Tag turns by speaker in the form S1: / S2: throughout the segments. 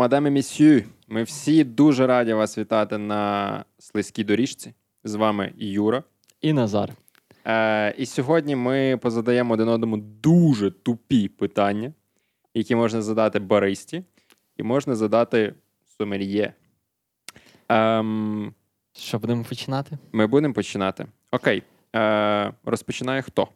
S1: бонжур, мадам і месьє. Ми всі дуже раді вас вітати на слизькій доріжці. З вами Юра.
S2: І Назар.
S1: Е, І сьогодні ми позадаємо один одному дуже тупі питання, які можна задати баристі, і можна задати сомельє. Ем,
S2: Що будемо починати?
S1: Ми будемо починати. Окей. Е, Розпочинає хто?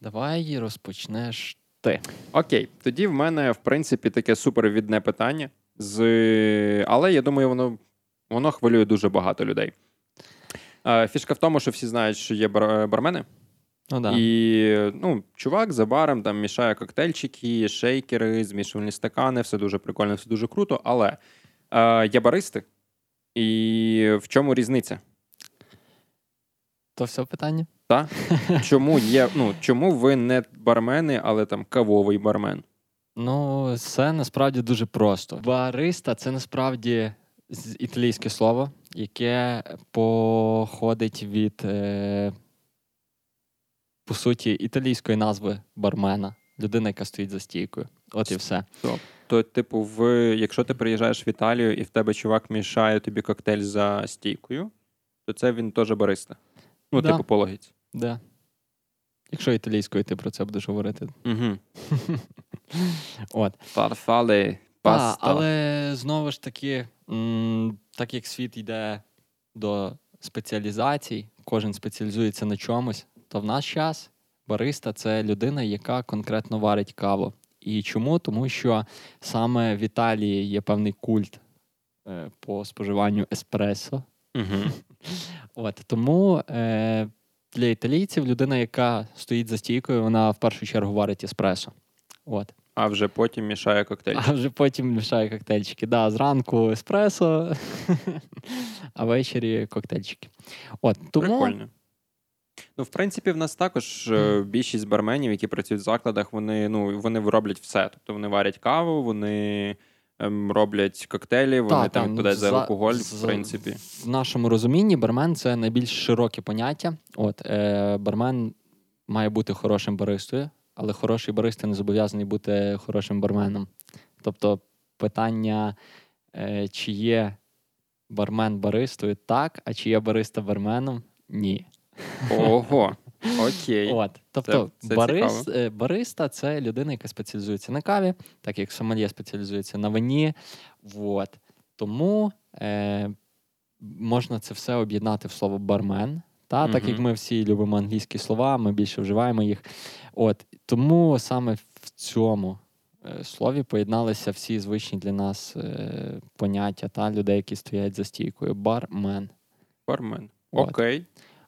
S2: Давай розпочнеш ти.
S1: Окей, тоді в мене, в принципі, таке супервідне питання. З... Але я думаю, воно воно хвилює дуже багато людей. Е, Фішка в тому, що всі знають, що є бар- бармени.
S2: Ну, да.
S1: І ну, чувак за баром там мішає коктейльчики, шейкери, змішувальні стакани, все дуже прикольно, все дуже круто. Але е, є баристи. І в чому різниця?
S2: То все питання?
S1: Та? Чому є, ну, чому ви не бармени, але там кавовий бармен?
S2: Ну, це насправді дуже просто. Бариста це насправді італійське слово, яке походить від, е, по суті, італійської назви бармена. Людина, яка стоїть за стійкою. От і все.
S1: То, типу, в, якщо ти приїжджаєш в Італію і в тебе чувак мішає тобі коктейль за стійкою, то це він теж бариста. Ну,
S2: Да.
S1: типу, по логіці.
S2: Да. Якщо італійською ти про це будеш говорити.
S1: Угу.
S2: От.
S1: Фарфали, паста.
S2: але знову ж таки, м, так як світ йде до спеціалізацій, кожен спеціалізується на чомусь, то в наш час бариста це людина, яка конкретно варить каву. І чому? Тому що саме в Італії є певний культ е, по споживанню еспресо.
S1: Угу.
S2: От тому е, для італійців людина, яка стоїть за стійкою, вона в першу чергу варить еспресо. От.
S1: А вже потім мішає коктейль.
S2: А вже потім мішає коктейльчики. Да, зранку еспресо, а ввечері коктейльчики. От, тому
S1: Прикольно. Ну, в принципі, в нас також е, більшість барменів, які працюють в закладах, вони, ну, вони роблять все. Тобто вони варять каву, вони роблять коктейлі, вони
S2: Та,
S1: там
S2: та,
S1: відповідають за
S2: за-
S1: алкоголь,
S2: за-
S1: в принципі.
S2: в нашому розумінні бармен це найбільш широке поняття. От, е, бармен має бути хорошим баристою, але хороший бариста не зобов'язаний бути хорошим барменом. Тобто питання, е, чи є бармен баристою, так, а чи є бариста барменом? Ні.
S1: Ого, окей.
S2: От, тобто,
S1: Це- це
S2: барис, е, бариста це людина, яка спеціалізується на каві, так як сомельє спеціалізується на вині. От. Тому е, можна це все об'єднати в слово бармен. Та, Так як ми всі любимо англійські слова, ми більше вживаємо їх. От, тому саме в цьому е, слові поєдналися всі звичні для нас е, поняття та людей, які стоять за стійкою. Бармен.
S1: Бармен. Окей.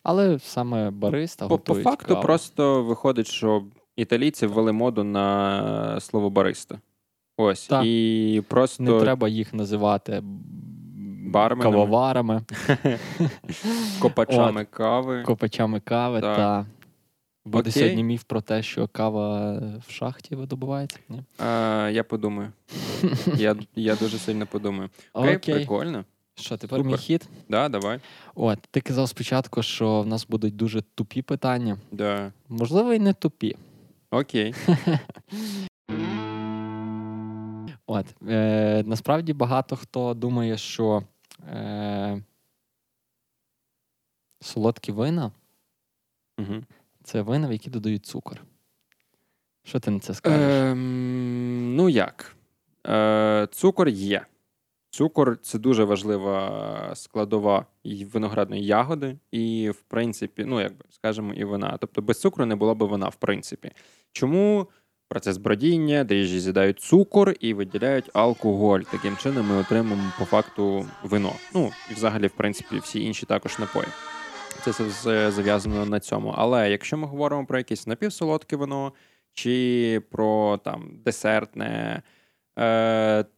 S2: Але саме бариста
S1: По, по факту
S2: каву.
S1: просто виходить, що італійці ввели моду на слово бариста. Ось.
S2: Так.
S1: І просто
S2: Не треба їх називати
S1: Барменами.
S2: кавоварами,
S1: копачами кави.
S2: копачами кави.
S1: Так.
S2: Та буде
S1: Окей.
S2: сьогодні міф про те, що кава в шахті видобувається. Ні?
S1: А, я подумаю. Я, я дуже сильно подумаю. Окей,
S2: Окей.
S1: прикольно.
S2: Що, тепер
S1: Супер.
S2: мій хід?
S1: Да, давай.
S2: От, ти казав спочатку, що в нас будуть дуже тупі питання.
S1: Да.
S2: Можливо, і не тупі.
S1: Окей.
S2: От, е, насправді багато хто думає, що е, солодкі вина
S1: Угу.
S2: це вина, в які додають цукор. Що ти на це скажеш?
S1: Ем, ну як? Е, цукор є. Цукор це дуже важлива складова виноградної ягоди, і, в принципі, ну, як би скажемо, і вина. Тобто без цукру не було б вина, в принципі. Чому процес бродіння, дріжджі з'їдають цукор і виділяють алкоголь. Таким чином ми отримуємо по факту вино. Ну, і взагалі, в принципі, всі інші також напої. Це все зав'язано на цьому. Але якщо ми говоримо про якесь напівсолодке вино чи про там десертне,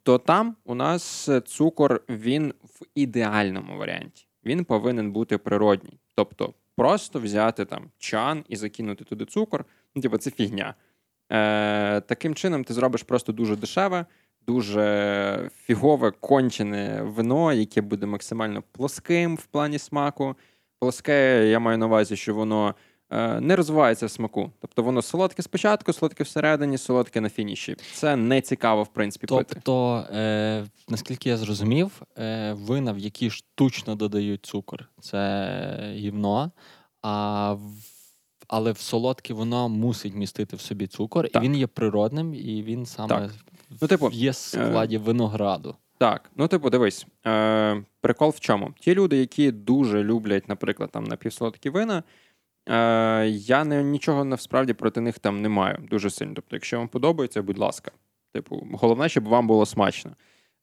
S1: то там у нас цукор він в ідеальному варіанті. Він повинен бути природній. Тобто просто взяти там чан і закинути туди цукор, ну, типу, це фігня. Е, таким чином ти зробиш просто дуже дешеве, дуже фігове кончене вино, яке буде максимально плоским в плані смаку. Плоске, я маю на увазі, що воно е, не розвивається в смаку. Тобто воно солодке спочатку, солодке всередині, солодке на фініші. Це не цікаво, в принципі, пити.
S2: Тобто, е, наскільки я зрозумів, е, вина, в які штучно додають цукор, це гівно, а в, але в солодке воно мусить містити в собі цукор,
S1: Так.
S2: і він є природним, і він саме
S1: Так. Ну, типу,
S2: є в складі винограду.
S1: Так, ну типу, дивись, е, прикол в чому? Ті люди, які дуже люблять, наприклад, там напівсолодкі вина, е, я не, нічого насправді проти них там не маю дуже сильно. Тобто, якщо вам подобається, будь ласка. Типу, головне, щоб вам було смачно.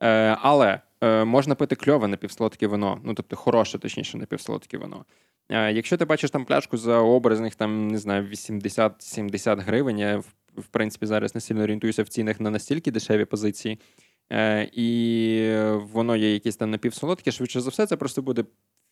S1: Е, але е, можна пити кльове напівсолодке вино, ну тобто хороше, точніше, напівсолодке вино. Е, якщо ти бачиш там пляшку за образних, там, не знаю, 80-70 гривень, я в, принципі зараз не сильно орієнтуюся в цінах на настільки дешеві позиції. Е, і воно є якесь там напівсолодке, швидше за все, це просто буде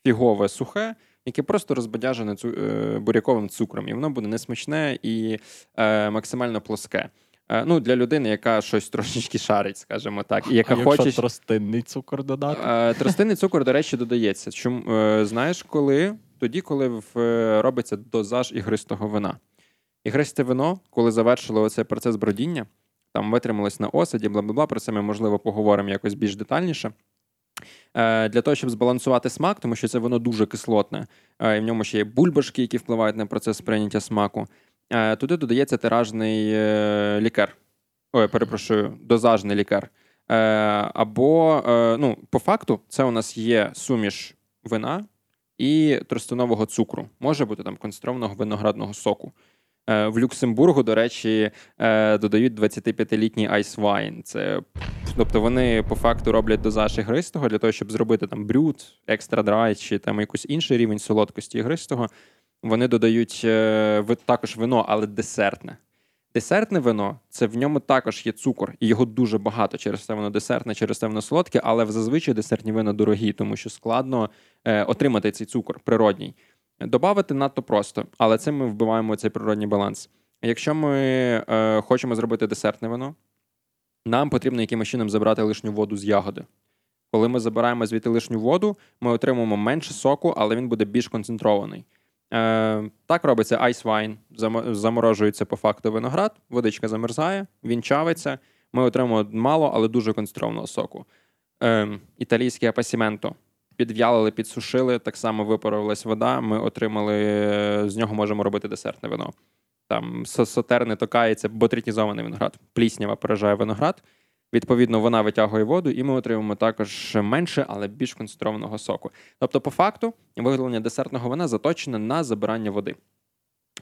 S1: фігове сухе, яке просто розбадяжене цу, е, буряковим цукром. І воно буде несмачне і е, максимально плоске. Е, ну, для людини, яка щось трошечки шарить, скажімо так, і яка
S2: а якщо тростинний цукор додати?
S1: Е, Тростинний цукор, до речі, додається. Чому е, знаєш, коли? Тоді, коли в, е, робиться дозаж ігристого вина. Ігристе вино, коли завершило оцей процес бродіння, там витрималось на осаді, бла бла бла. Про це ми можливо поговоримо якось більш детальніше. Е, Для того, щоб збалансувати смак, тому що це воно дуже кислотне, е, і в ньому ще є бульбашки, які впливають на процес прийняття смаку. Е, Туди додається тиражний лікер. Ой, перепрошую, дозажний лікер. Е, Або, ну, по факту, це у нас є суміш вина і тростинового цукру. Може бути там концентрованого виноградного соку. Е, В Люксембургу, до речі, е, додають 25-літній Ice Wine. Це, тобто вони по факту роблять дозаж ігристого для того, щоб зробити там брют, екстра драй чи там якийсь інший рівень солодкості ігристого. Вони додають е, також вино, але десертне. Десертне вино це в ньому також є цукор, і його дуже багато. Через це воно десертне, через це воно солодке, але зазвичай десертні вина дорогі, тому що складно отримати цей цукор природній. Добавити надто просто, але цим ми вбиваємо цей природній баланс. Якщо ми е, хочемо зробити десертне вино, нам потрібно якимось чином забрати лишню воду з ягоди. Коли ми забираємо звідти лишню воду, ми отримуємо менше соку, але він буде більш концентрований. Е, так робиться ice wine, заморожується по факту виноград, водичка замерзає, він чавиться. Ми отримуємо мало, але дуже концентрованого соку. Е, італійське апасіменто. Підв'ялили, підсушили, так само випарувалась вода. Ми отримали е, з нього можемо робити десертне вино. Там со- сотерне токається, ботритізований виноград. Пліснява поражає виноград. Відповідно, вона витягує воду, і ми отримуємо також менше, але більш концентрованого соку. Тобто, по факту, виготовлення десертного вина заточене на забирання води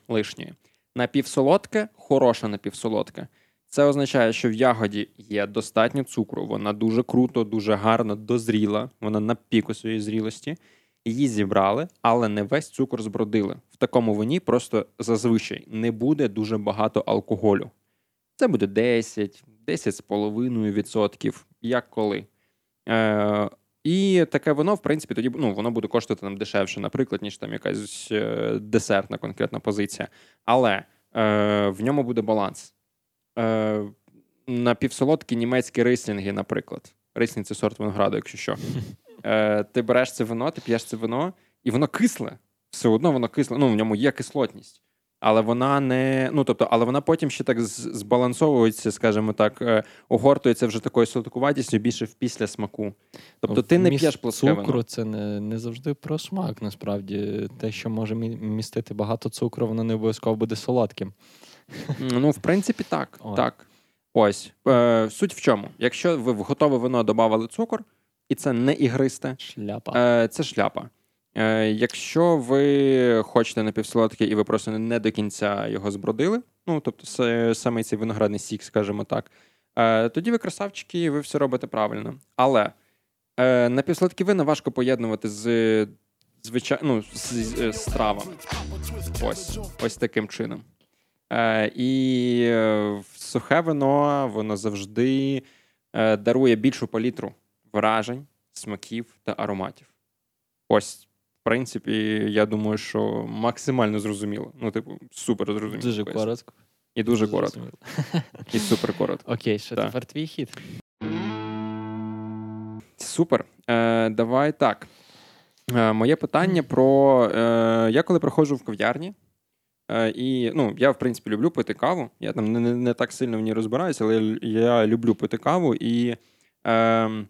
S1: лишньої. Напівсолодке, хороше напівсолодке. Це означає, що в ягоді є достатньо цукру, вона дуже круто, дуже гарно дозріла, вона на піку своєї зрілості. Її зібрали, але не весь цукор збродили. В такому вині просто зазвичай не буде дуже багато алкоголю. Це буде 10, 10,5%, як коли. Е, і таке вино, в принципі, тоді ну, воно буде коштувати нам дешевше, наприклад, ніж там якась е, десертна конкретна позиція. Але е, в ньому буде баланс. Е, напівсолодкі німецькі рислінги, наприклад. Рислінг – це сорт винограду, якщо що. Е, ти береш це вино, ти п'єш це вино, і воно кисле. Все одно воно кисле. Ну, в ньому є кислотність. Але вона не. Ну, тобто, але вона потім ще так збалансовується, скажімо так, е, огортується вже такою солодкуватістю більше в після смаку. Тобто ти не п'єш плоске
S2: цукру
S1: вино.
S2: це не, не завжди про смак. Насправді, те, що може містити багато цукру, воно не обов'язково буде солодким.
S1: Ну, в принципі, так.
S2: Ой.
S1: так. Ось. Е, суть в чому? Якщо ви в готове вино додавали цукор, і це не ігристе,
S2: Шляпа.
S1: Е, це шляпа. Е, якщо ви хочете напівсолодке і ви просто не до кінця його збродили, ну тобто саме цей виноградний сік, скажімо так, е, тоді ви красавчики, і ви все робите правильно. Але е, напівсолодкі вина важко поєднувати з звичай... ну, з, з, з травами. Ось, ось таким чином. Е, і е, сухе вино, воно завжди е, дарує більшу палітру вражень, смаків та ароматів. Ось, в принципі, я думаю, що максимально зрозуміло. Ну, типу, супер зрозуміло.
S2: Дуже
S1: пояснив.
S2: коротко.
S1: І дуже коротко.
S2: зрозуміло.
S1: І супер коротко.
S2: Окей, що
S1: Так.
S2: тепер твій хід.
S1: Супер. Е, давай так. Е, моє питання про. Е, я коли приходжу в кав'ярні, і ну, я, в принципі, люблю пити каву. Я там не не, не так сильно в ній розбираюся, але я люблю пити каву. І е,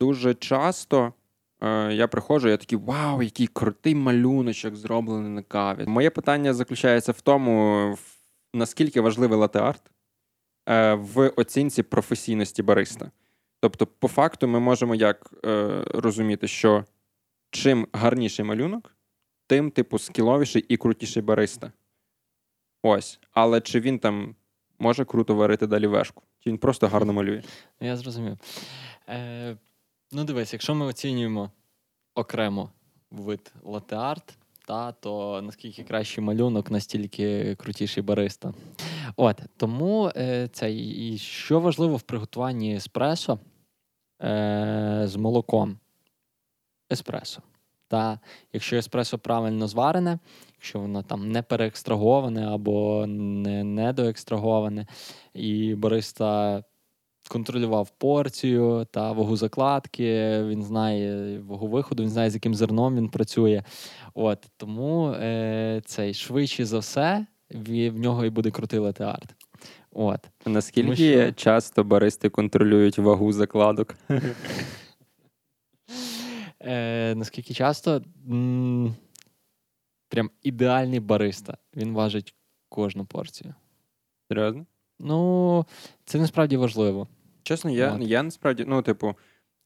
S1: дуже часто е, я приходжу, я такий вау, який крутий малюночок зроблений на каві. Моє питання заключається в тому, наскільки важливий латеарт е, в оцінці професійності бариста. Тобто, по факту, ми можемо як е, розуміти, що чим гарніший малюнок, тим, типу, скіловіший і крутіший бариста. Ось. Але чи він там може круто варити далі вешку? Чи він просто гарно малює?
S2: Я зрозумів. Е, Ну, дивись, якщо ми оцінюємо окремо вид латеарт, та, то наскільки кращий малюнок, настільки крутіший бариста. От, Тому е, це і що важливо в приготуванні еспресо е, з молоком. Еспресо. Та якщо еспресо правильно зварене, якщо воно там не переекстраговане або не недоекстраговане, і бариста контролював порцію та вагу закладки, він знає вагу виходу, він знає, з яким зерном він працює. От Тому е, цей швидше за все в, в нього і буде крутий латеарт. От.
S1: Наскільки що... часто баристи контролюють вагу закладок?
S2: Е, Наскільки часто? М- прям ідеальний бариста. Він важить кожну порцію.
S1: Серйозно?
S2: Ну, це насправді важливо.
S1: Чесно, я я насправді, ну, типу,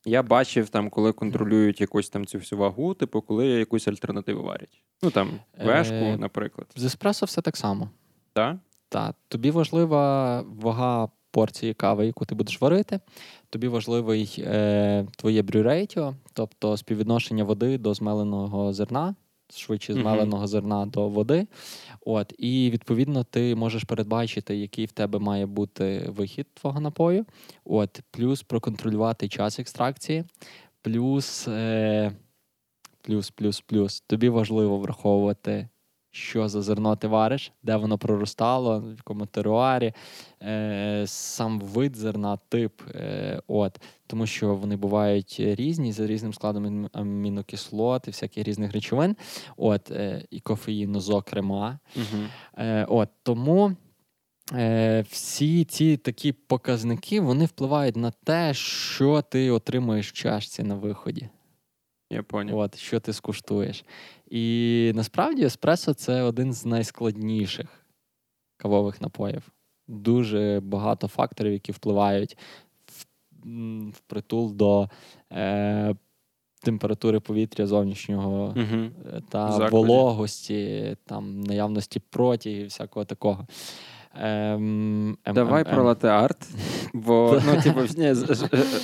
S1: я бачив там, коли контролюють якусь там цю всю вагу, типу, коли якусь альтернативу варять. Ну там вешку, е, наприклад.
S2: З еспресо все так само.
S1: Так?
S2: Так. Тобі важлива вага порції кави, яку ти будеш варити. Тобі важливий е, твоє брюрейтіо, тобто співвідношення води до змеленого зерна, швидше змеленого mm-hmm. зерна до води. От, І відповідно ти можеш передбачити, який в тебе має бути вихід твого напою. От, Плюс проконтролювати час екстракції, плюс, е, плюс, плюс, плюс. Тобі важливо враховувати що за зерно ти вариш, де воно проростало, в якому теруарі, е, сам вид зерна, тип. Е, от, Тому що вони бувають різні за різним складом амінокислот і всяких різних речовин. От, е, І кофеїну, зокрема. Угу. Е, от, Тому. Е, всі ці такі показники вони впливають на те, що ти отримуєш в чашці на виході.
S1: Я поняв.
S2: От, Що ти скуштуєш. І насправді еспресо це один з найскладніших кавових напоїв. Дуже багато факторів, які впливають в, в притул до е, температури повітря зовнішнього угу. та Закладі. вологості, там наявності протягів, всякого такого.
S1: Ем, ем, Давай ем, про ем. латеарт. Бо ну, типу, ні,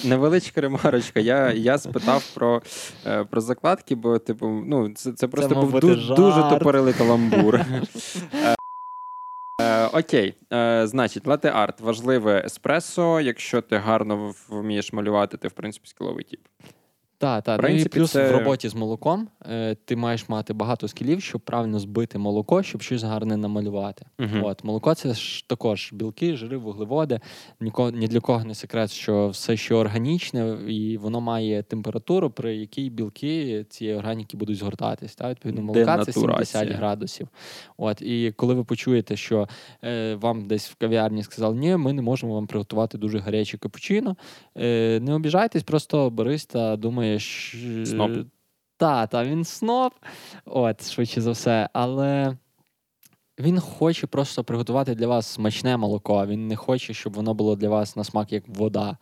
S1: невеличка ремарочка. Я я спитав про е, про закладки, бо типу, ну, це це просто це, був ду- дуже тупорилий каламбур. Е, е, окей, е, значить, латеарт важливе еспресо. Якщо ти гарно вмієш малювати, ти в принципі скіловий тіп.
S2: Так, так. Ну і плюс це... в роботі з молоком е, ти маєш мати багато скілів, щоб правильно збити молоко, щоб щось гарне намалювати. uh От Молоко це ж також білки, жири, вуглеводи. Ніко, ні для кого не секрет, що все, що органічне, і воно має температуру, при якій білки цієї органіки будуть згортатись. Так? Відповідно, молока це 70 градусів. От, І коли ви почуєте, що е, вам десь в кав'ярні сказали, ні, ми не можемо вам приготувати дуже гаряче капучино, е, не обіжайтесь, просто бариста думає думаєш.
S1: Сноп.
S2: Та, та, він сноп, от, швидше за все, але він хоче просто приготувати для вас смачне молоко. Він не хоче, щоб воно було для вас на смак як вода.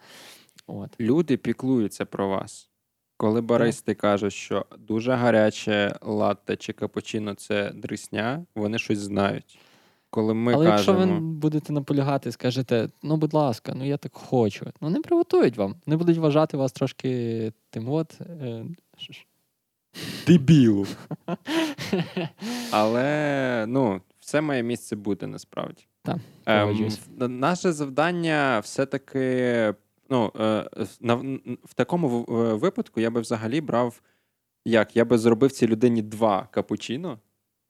S2: От.
S1: Люди піклуються про вас. Коли баристи кажуть, що дуже гаряче латте чи капучино це дрисня, вони щось знають. Коли ми
S2: Але
S1: кажемо...
S2: якщо ви будете наполягати, скажете, ну, будь ласка, ну я так хочу, ну не приготують вам. Вони будуть вважати вас трошки тим от. Е...
S1: Дебілу. Але ну, все має місце бути насправді.
S2: Так,
S1: ем, Наше завдання все-таки. ну, е, на, В такому випадку я би взагалі брав. Як? Я би зробив цій людині два капучино.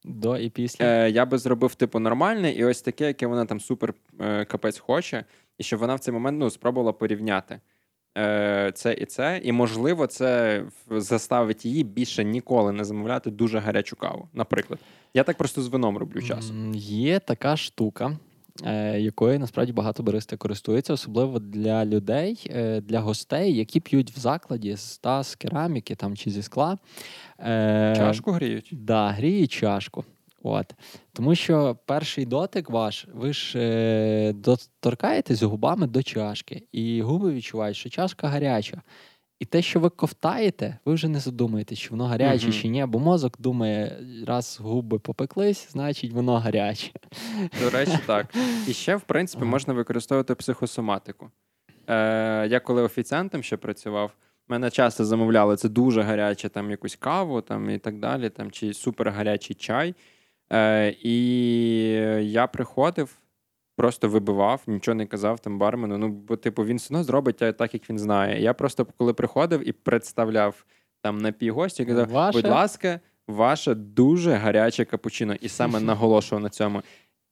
S2: До і після.
S1: Е, Я би зробив, типу, нормальне, і ось таке, яке вона там супер е, капець хоче, і щоб вона в цей момент ну, спробувала порівняти. е, це і це, і можливо, це заставить її більше ніколи не замовляти дуже гарячу каву. Наприклад, я так просто з вином роблю часом.
S2: Є така штука. Е, якою насправді багато баристи користуються, особливо для людей, е, для гостей, які п'ють в закладі з та з кераміки там чи зі скла.
S1: Чашку гріють?
S2: Да, гріють чашку. От. Тому що перший дотик ваш, ви ж е, доторкаєтесь губами до чашки, і губи відчувають, що чашка гаряча. І те, що ви ковтаєте, ви вже не задумаєтесь, чи воно гаряче mm-hmm. чи ні, бо мозок думає, раз губи попеклись, значить воно гаряче.
S1: До речі, так. І ще, в принципі, можна використовувати психосоматику. Е, Я коли офіціантом ще працював, мене часто замовляли це дуже гаряче, там якусь каву там, і так далі, там, чи супергарячий чай. Е, І я приходив, просто вибивав, нічого не казав там бармену. Ну, бо, типу, він все одно зробить так, як він знає. Я просто коли приходив і представляв там напій гості, казав, Ваше? будь ласка, ваше дуже гаряче капучино. І саме наголошував на цьому.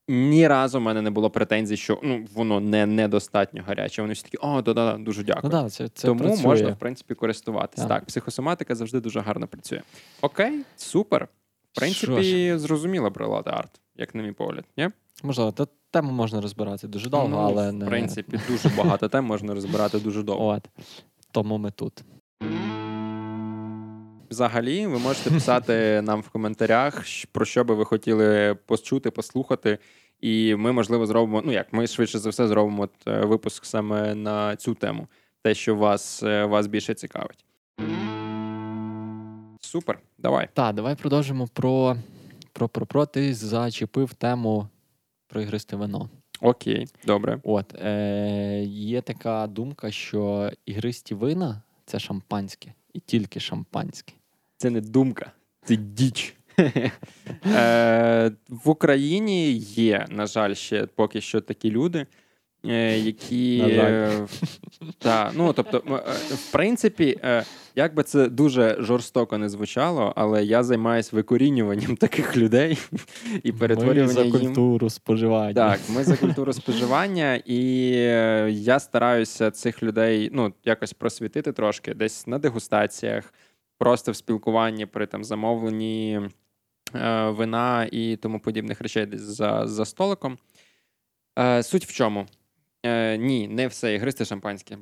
S1: Ні разу в мене не було претензій, що ну воно не недостатньо гаряче. Вони всі такі, о, да, да, дуже дякую. Ну,
S2: да, це, це
S1: Тому
S2: працює.
S1: можна, в принципі, користуватись. Так. так, психосоматика завжди дуже гарно працює. Окей, супер. В принципі, зрозуміла прилада арт, як на мій погляд. Ні?
S2: Можливо, та тему можна розбирати дуже довго, ну, але
S1: не... принципі дуже багато тем можна розбирати дуже довго.
S2: От. Тому ми тут.
S1: Взагалі, ви можете писати нам в коментарях, про що би ви хотіли почути, послухати. І ми, можливо, зробимо. Ну як, ми швидше за все зробимо е, випуск саме на цю тему, те, що вас е, вас більше цікавить. Супер, давай.
S2: Так, давай продовжимо про про, про, про. Ти зачепив тему про ігристе вино.
S1: Окей, добре.
S2: От е, є така думка, що ігристі вина це шампанське і тільки шампанське.
S1: Це не думка, це діч. Е, В Україні є, на жаль, ще поки що такі люди, які е, та, ну тобто, е, в принципі, як би це дуже жорстоко не звучало, але я займаюся викорінюванням таких людей і перетворюванням Ми
S2: за культуру їм... споживання.
S1: Так, ми за культуру споживання, і я стараюся цих людей ну, якось просвітити трошки, десь на дегустаціях, просто в спілкуванні при там замовленні вина і тому подібних речей десь за, за столиком. Суть в чому? Е, Ні, не все. Ігристе шампанське.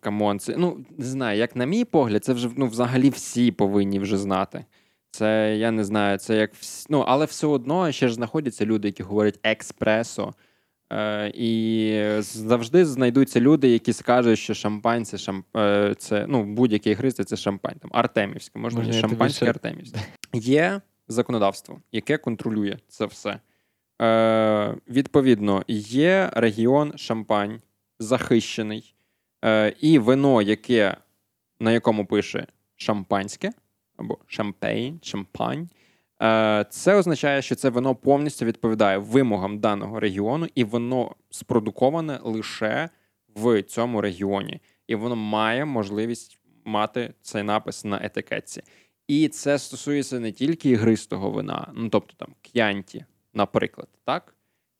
S1: Come on, це ну не знаю, як на мій погляд, це вже ну, взагалі всі повинні вже знати. Це я не знаю, це як всі, ну, але все одно ще ж знаходяться люди, які говорять експресо. Е, І завжди знайдуться люди, які скажуть, що шампань це шамп... Е, це ну, будь-який ігристе це шампань. Там Артемівське, можна шампанське Артемівське. Є законодавство, яке контролює це все. Е, Відповідно, є регіон Шампань захищений, е, і вино, яке, на якому пише шампанське або шампейн, шампань. Е, це означає, що це вино повністю відповідає вимогам даного регіону, і воно спродуковане лише в цьому регіоні. І воно має можливість мати цей напис на етикетці. І це стосується не тільки ігристого вина, ну тобто там к'янті, наприклад, так?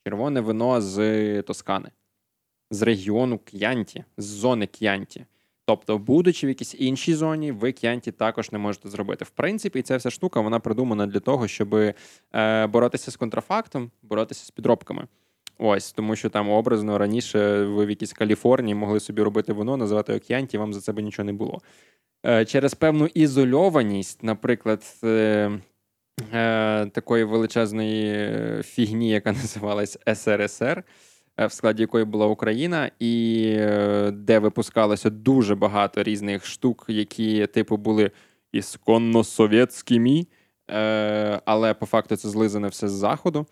S1: Червоне вино з Тоскани, з регіону К'янті, з зони К'янті. Тобто, будучи в якійсь іншій зоні, ви К'янті також не можете зробити. В принципі, ця вся штука вона придумана для того, щоб е, боротися з контрафактом, боротися з підробками. Ось, тому що там образно раніше ви в якійсь Каліфорнії могли собі робити вино, називати океанті, вам за це би нічого не було. Е, через певну ізольованість, наприклад, е, е, такої величезної е, фігні, яка називалась СРСР, е, в складі якої була Україна, і е, де випускалося дуже багато різних штук, які, типу, були ісконно совєтськими, е, але по факту це злизане все з заходу.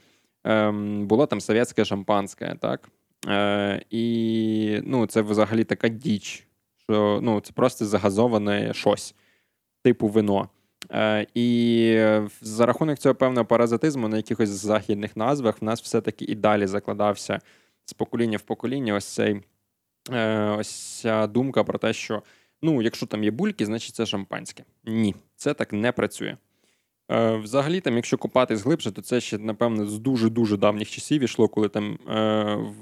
S1: Ем, було там совєтське шампанське, так? Е, І ну, це взагалі така діч, що ну, це просто загазоване щось, типу вино. Е, і за рахунок цього певного паразитизму на якихось західних назвах в нас все-таки і далі закладався з покоління в покоління ось цей е, ось ця думка про те, що ну, якщо там є бульки, значить це шампанське. Ні, це так не працює. Е, взагалі, там, якщо копатись глибше, то це ще, напевно, з дуже-дуже давніх часів ішло, коли там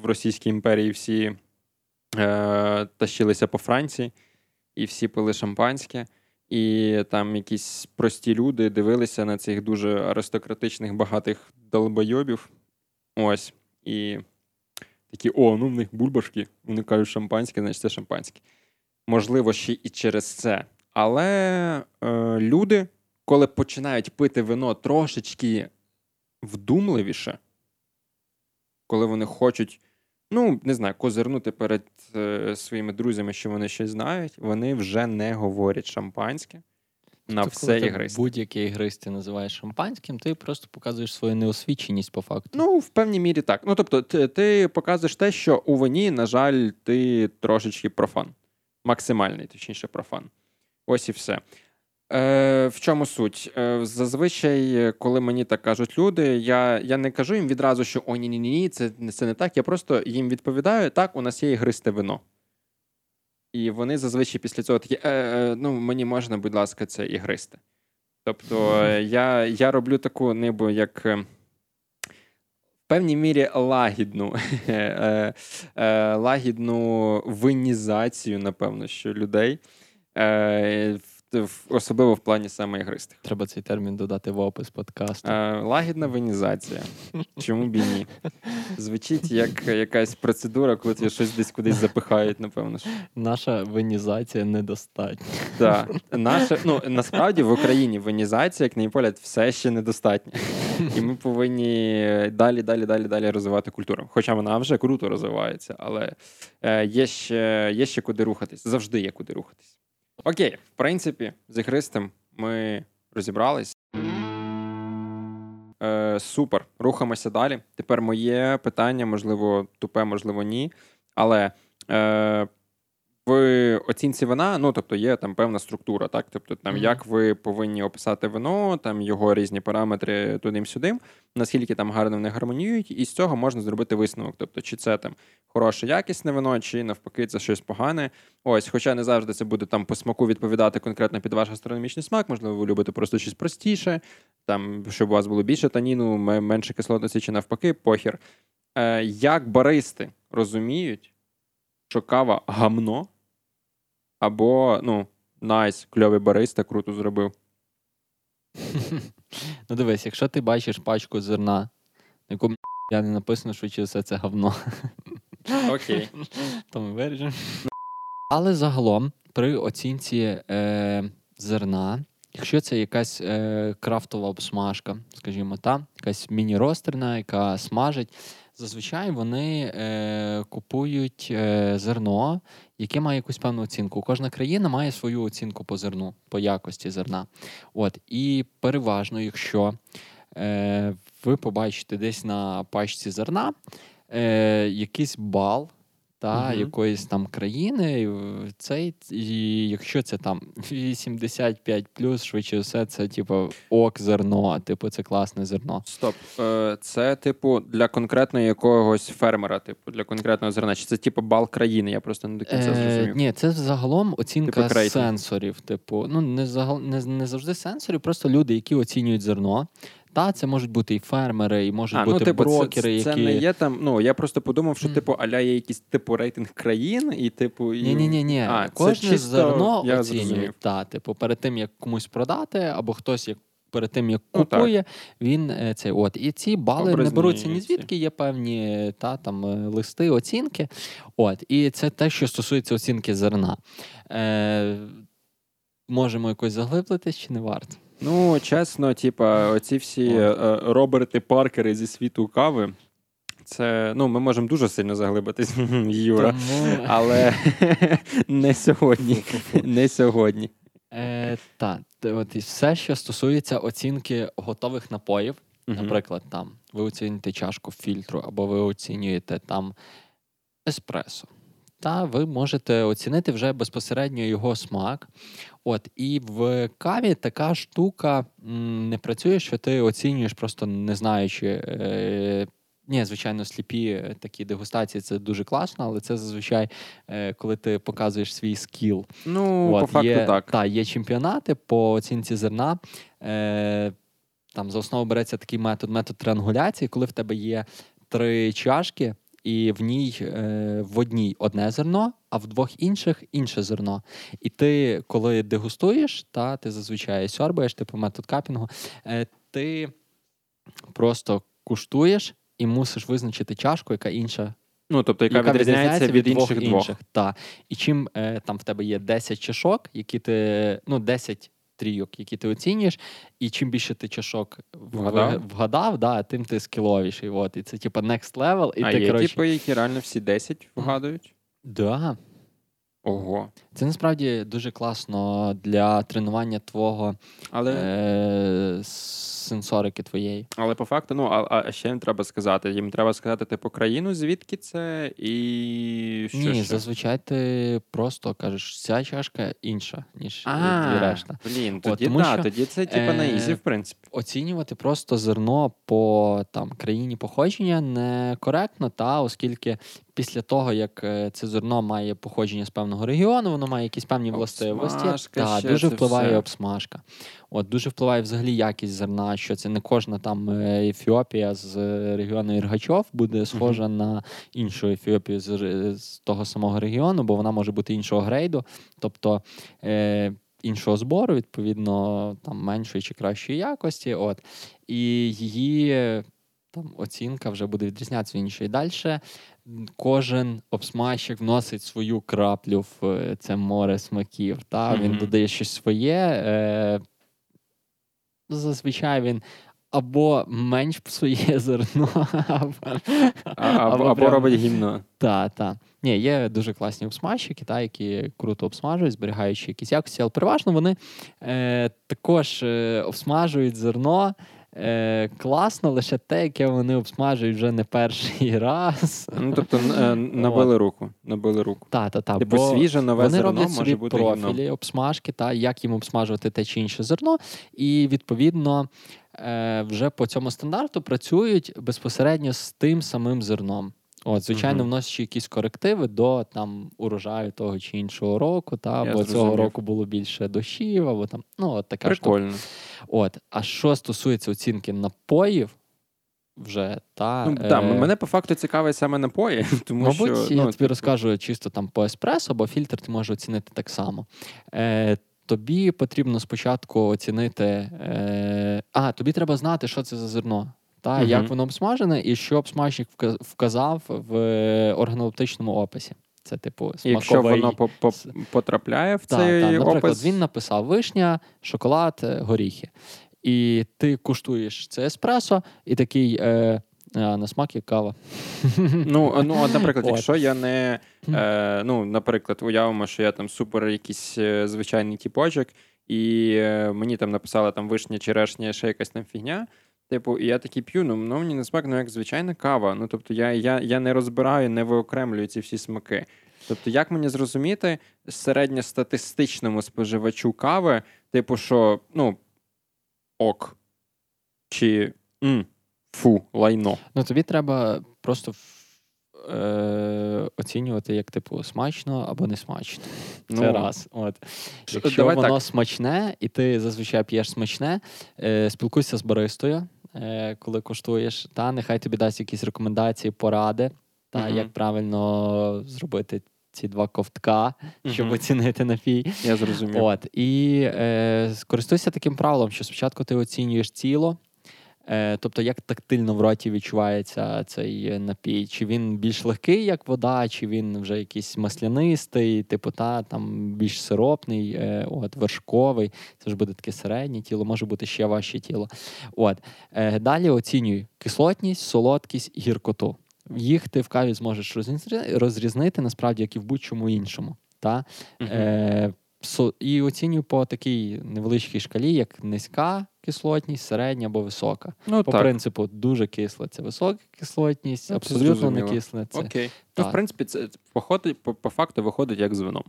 S1: в Російській імперії всі тащилися по Франції. і всі пили шампанське. І там якісь прості люди дивилися на цих дуже аристократичних багатих долбойобів. Ось. І такі: о, ну в них бульбашки. Вони кажуть шампанське, значить це шампанське. Можливо, ще і через це. Але е, люди, коли починають пити вино трошечки вдумливіше, коли вони хочуть, ну, не знаю, козирнути перед е, своїми друзями, що вони щось знають, вони вже не говорять шампанське на
S2: Тобто,
S1: все
S2: коли ти
S1: ігристе.
S2: Будь-яке ігристе називаєш шампанським, ти просто показуєш свою неосвіченість по факту.
S1: Ну, в певній мірі так. Ну, тобто, ти, ти показуєш те, що у вині, на жаль, ти трошечки профан. Максимальний, точніше, профан. Ось і все. Е, В чому суть? Е, Зазвичай, коли мені так кажуть люди, я я не кажу їм відразу, що о, ні ні ні це, це не так. Я просто їм відповідаю: так, у нас є ігристе вино. І вони зазвичай після цього такі: е, е, ну, мені можна, будь ласка, це ігристе. Тобто, е, я я роблю таку нибу, як. е, В певній мірі лагідну е, лагідну винізацію, напевно, що людей, особливо в плані саме ігристих.
S2: Треба цей термін додати в опис подкасту.
S1: Е, Лагідна винізація. Чому б і ні? Звучить як якась процедура, коли тебе щось десь кудись запихають, напевно. ж.
S2: Наша венізація недостатня.
S1: Да. Наша, ну, насправді в Україні венізація, як на мій погляд, все ще недостатня. І ми повинні далі, далі, далі, далі розвивати культуру. Хоча вона вже круто розвивається, але е, є, ще, є ще куди рухатись. Завжди є куди рухатись. Окей, в принципі, з ігристим ми розібрались. Е, супер, рухаємося далі. Тепер моє питання, можливо, тупе, можливо, ні. Але е, в оцінці вина, ну тобто є там певна структура, так? Тобто, там
S2: Мгм.
S1: як ви повинні описати вино, там його різні параметри туди-сюди, наскільки там гарно вони гармоніюють, і з цього можна зробити висновок. Тобто, чи це там хороше якісне вино, чи навпаки, це щось погане. Ось, хоча не завжди це буде там по смаку відповідати конкретно під ваш гастрономічний смак, можливо, ви любите просто щось простіше, там, щоб у вас було більше таніну, менше кислотності, чи навпаки, похір. Е, як баристи розуміють, що кава гамно, або, ну, найс, кльовий бариста, круто зробив.
S2: Ну дивись, якщо ти бачиш пачку зерна, на якому я не написано, що чи все це говно,
S1: Окей.
S2: то ми виріжемо. Але загалом при оцінці е, зерна, якщо це якась е, крафтова обсмажка, скажімо так, якась міні-ростерна, яка смажить, зазвичай вони е, купують е, зерно, яке має якусь певну оцінку. Кожна країна має свою оцінку по зерну, по якості зерна. От, і переважно, якщо е, ви побачите десь на пачці зерна е, якийсь бал та
S1: Мгм.
S2: якоїсь там країни, цей, і якщо це там 85 швидше все, це типу ок зерно, типу, це класне зерно.
S1: Стоп. Е, Це, типу, для конкретного якогось фермера, типу, для конкретного зерна. Чи це, типу, бал країни? Я просто не до кінця
S2: Е, ні, це загалом оцінка
S1: Типу
S2: сенсорів. Типу, ну не загал не, не завжди сенсорів, просто люди, які оцінюють зерно. Та це можуть бути і фермери, і можуть
S1: А, ну,
S2: бути
S1: типу,
S2: брокери,
S1: це, це
S2: які
S1: не є там. Ну, я просто подумав, що,
S2: Мгм.
S1: типу, аля є якийсь типу рейтинг країн, і, типу, і...
S2: Ні, ні, ні, ні.
S1: А,
S2: Кожне
S1: чисто,
S2: зерно
S1: я
S2: оцінюють. Та, типу, перед тим як комусь продати, або хтось як перед тим як
S1: Ну,
S2: купує, він е, цей от. І ці бали
S1: Образні
S2: не беруться ні звідки, є певні та там е, листи, оцінки. От, і це те, що стосується оцінки зерна. Е, можемо якось заглиблитись чи не варто?
S1: Ну, чесно, типа, оці всі е, Роберти Паркери зі світу кави. Це, ну, ми можемо дуже сильно заглибитись, Юра.
S2: Тому,
S1: Але не сьогодні. Не сьогодні.
S2: е, та, от і все, що стосується оцінки готових напоїв,
S1: Мгм.
S2: Наприклад, там ви оцінюєте чашку фільтру, або ви оцінюєте там еспресо. Та ви можете оцінити вже безпосередньо його смак. От, і в каві така штука не працює, що ти оцінюєш, просто не знаючи. Е- ні, звичайно, сліпі е, такі дегустації це дуже класно, але це зазвичай, е, коли ти показуєш свій скіл.
S1: Ну,
S2: От,
S1: по факту
S2: є,
S1: так.
S2: Та, є чемпіонати по оцінці зерна. Е, там за основу береться такий метод, метод триангуляції, коли в тебе є три чашки, і в ній е, в одній одне зерно, а в двох інших інше зерно. І ти, коли дегустуєш, та ти зазвичай сьорбаєш, типу метод капінгу, е, ти просто куштуєш і мусиш визначити чашку, яка інша.
S1: Ну, тобто, яка, яка відрізняється від, від інших двох. інших.
S2: Та. І чим е, там в тебе є 10 чашок, які ти, ну, 10 трійок, які ти оцінюєш, і чим більше ти чашок вгадав, вгадав да, тим ти скіловіший. От. І це типу next level. І
S1: а
S2: ти,
S1: є
S2: коротше...
S1: типу, які реально всі 10 вгадують?
S2: Да.
S1: Ого.
S2: Це насправді дуже класно для тренування твого Але... е- сенсорики твоєї.
S1: Але по факту, ну а а ще їм треба сказати. Їм треба сказати, типу, країну, звідки це, і що
S2: Ні,
S1: ще?
S2: зазвичай ти просто кажеш, ця чашка інша, ніж а, решта.
S1: Блін, тоді От, тому да, що, тоді це типу, на easy, в принципі.
S2: Оцінювати просто зерно по там країні походження некоректно, та оскільки після того, як е, це зерно має походження з певного регіону, воно має якісь певні властивості. Та, дуже впливає все. обсмажка. От Дуже впливає взагалі якість зерна, що це не кожна там е, Ефіопія з регіону Іргачов буде схожа mm-hmm. на іншу Ефіопію з, з того самого регіону, бо вона може бути іншого грейду, тобто е, іншого збору, відповідно, там меншої чи кращої якості. От. І її там оцінка вже буде відрізнятися іншої. Далі кожен обсмажчик вносить свою краплю в е, це море смаків. Та? Mm-hmm. Він додає щось своє. Е, Зазвичай він. Або менш псує зерно, або
S1: або, або робить гімно.
S2: Так, так. Ні, є дуже класні обсмажчики, та, які круто обсмажують, зберігаючи якісь якості, але переважно вони е, також е, обсмажують зерно Е, Класно лише те, яке вони обсмажують вже не перший раз.
S1: Ну, Тобто е, набили руку. Набили руку.
S2: Та, та, та.
S1: Типу свіже, нове
S2: вони
S1: зерно
S2: роблять
S1: може бути
S2: профілі,
S1: гімном.
S2: обсмажки, та, як їм обсмажувати те чи інше зерно. І відповідно е, вже по цьому стандарту працюють безпосередньо з тим самим зерном. От, звичайно, uh-huh. вносячи якісь корективи до там урожаю того чи іншого року, та бо цього року було більше дощів, або там ну от така
S1: Прикольно.
S2: штука. От, а що стосується оцінки напоїв, вже та
S1: ну, да, е... мене по факту цікавить саме напої. Тому
S2: Мабуть,
S1: що,
S2: я
S1: ну,
S2: тобі розкажу чисто там по еспресо, бо фільтр ти можеш оцінити так само. Е, Тобі потрібно спочатку оцінити. Е, А, тобі треба знати, що це за зерно та угу. як воно обсмажене, і що обсмажник вказав в органолептичному описі. Це типу смаковий...
S1: Якщо воно потрапляє в цей та,
S2: наприклад,
S1: опис?
S2: він написав вишня, шоколад, е, горіхи. І ти куштуєш це еспресо, і такий. Е, на смак як кава.
S1: Ну, ну от, наприклад, якщо я не. Е, ну, Наприклад, уявимо, що я там супер якийсь е, звичайний тіпочок, і е, мені там написали там вишня, черешня, ще якась там фігня. Типу, і я такий п'ю, ну, ну мені не смак, ну як звичайна кава. Ну тобто я я, я не розбираю, не виокремлюю ці всі смаки. Тобто, як мені зрозуміти середньостатистичному споживачу кави, типу, що ну, ок, чи м, фу, лайно.
S2: Ну тобі треба просто е, оцінювати як типу смачно або не смачно. Це ну, раз. От. Якщо воно так. смачне, і ти зазвичай п'єш смачне, е, спілкуйся з баристою. Е, коли коштуєш, та нехай тобі дасть якісь рекомендації, поради, та mm-hmm. як правильно зробити ці два ковтка, mm-hmm. щоб оцінити напій.
S1: Я зрозумів.
S2: От і е, скористуйся таким правилом, що спочатку ти оцінюєш ціло. Е, тобто, як тактильно в роті відчувається цей напій? Чи він більш легкий, як вода, чи він вже якийсь маслянистий, типу та там більш сиропний, е, от вершковий. Це ж буде таке середнє тіло, може бути ще важче тіло. От е, далі оцінюй кислотність, солодкість, гіркоту. Їх ти в каві зможеш розрізнити насправді, як і в будь-чому іншому. Та? Uh-huh. Е, і оцінюю по такій невеличкій шкалі, як низька кислотність, середня або висока. Ну, По так. принципу, дуже кисле це висока кислотність, ну, абсолютно не кисле. Це...
S1: Окей. Ну, в принципі, це походить, по, по факту виходить як з вином.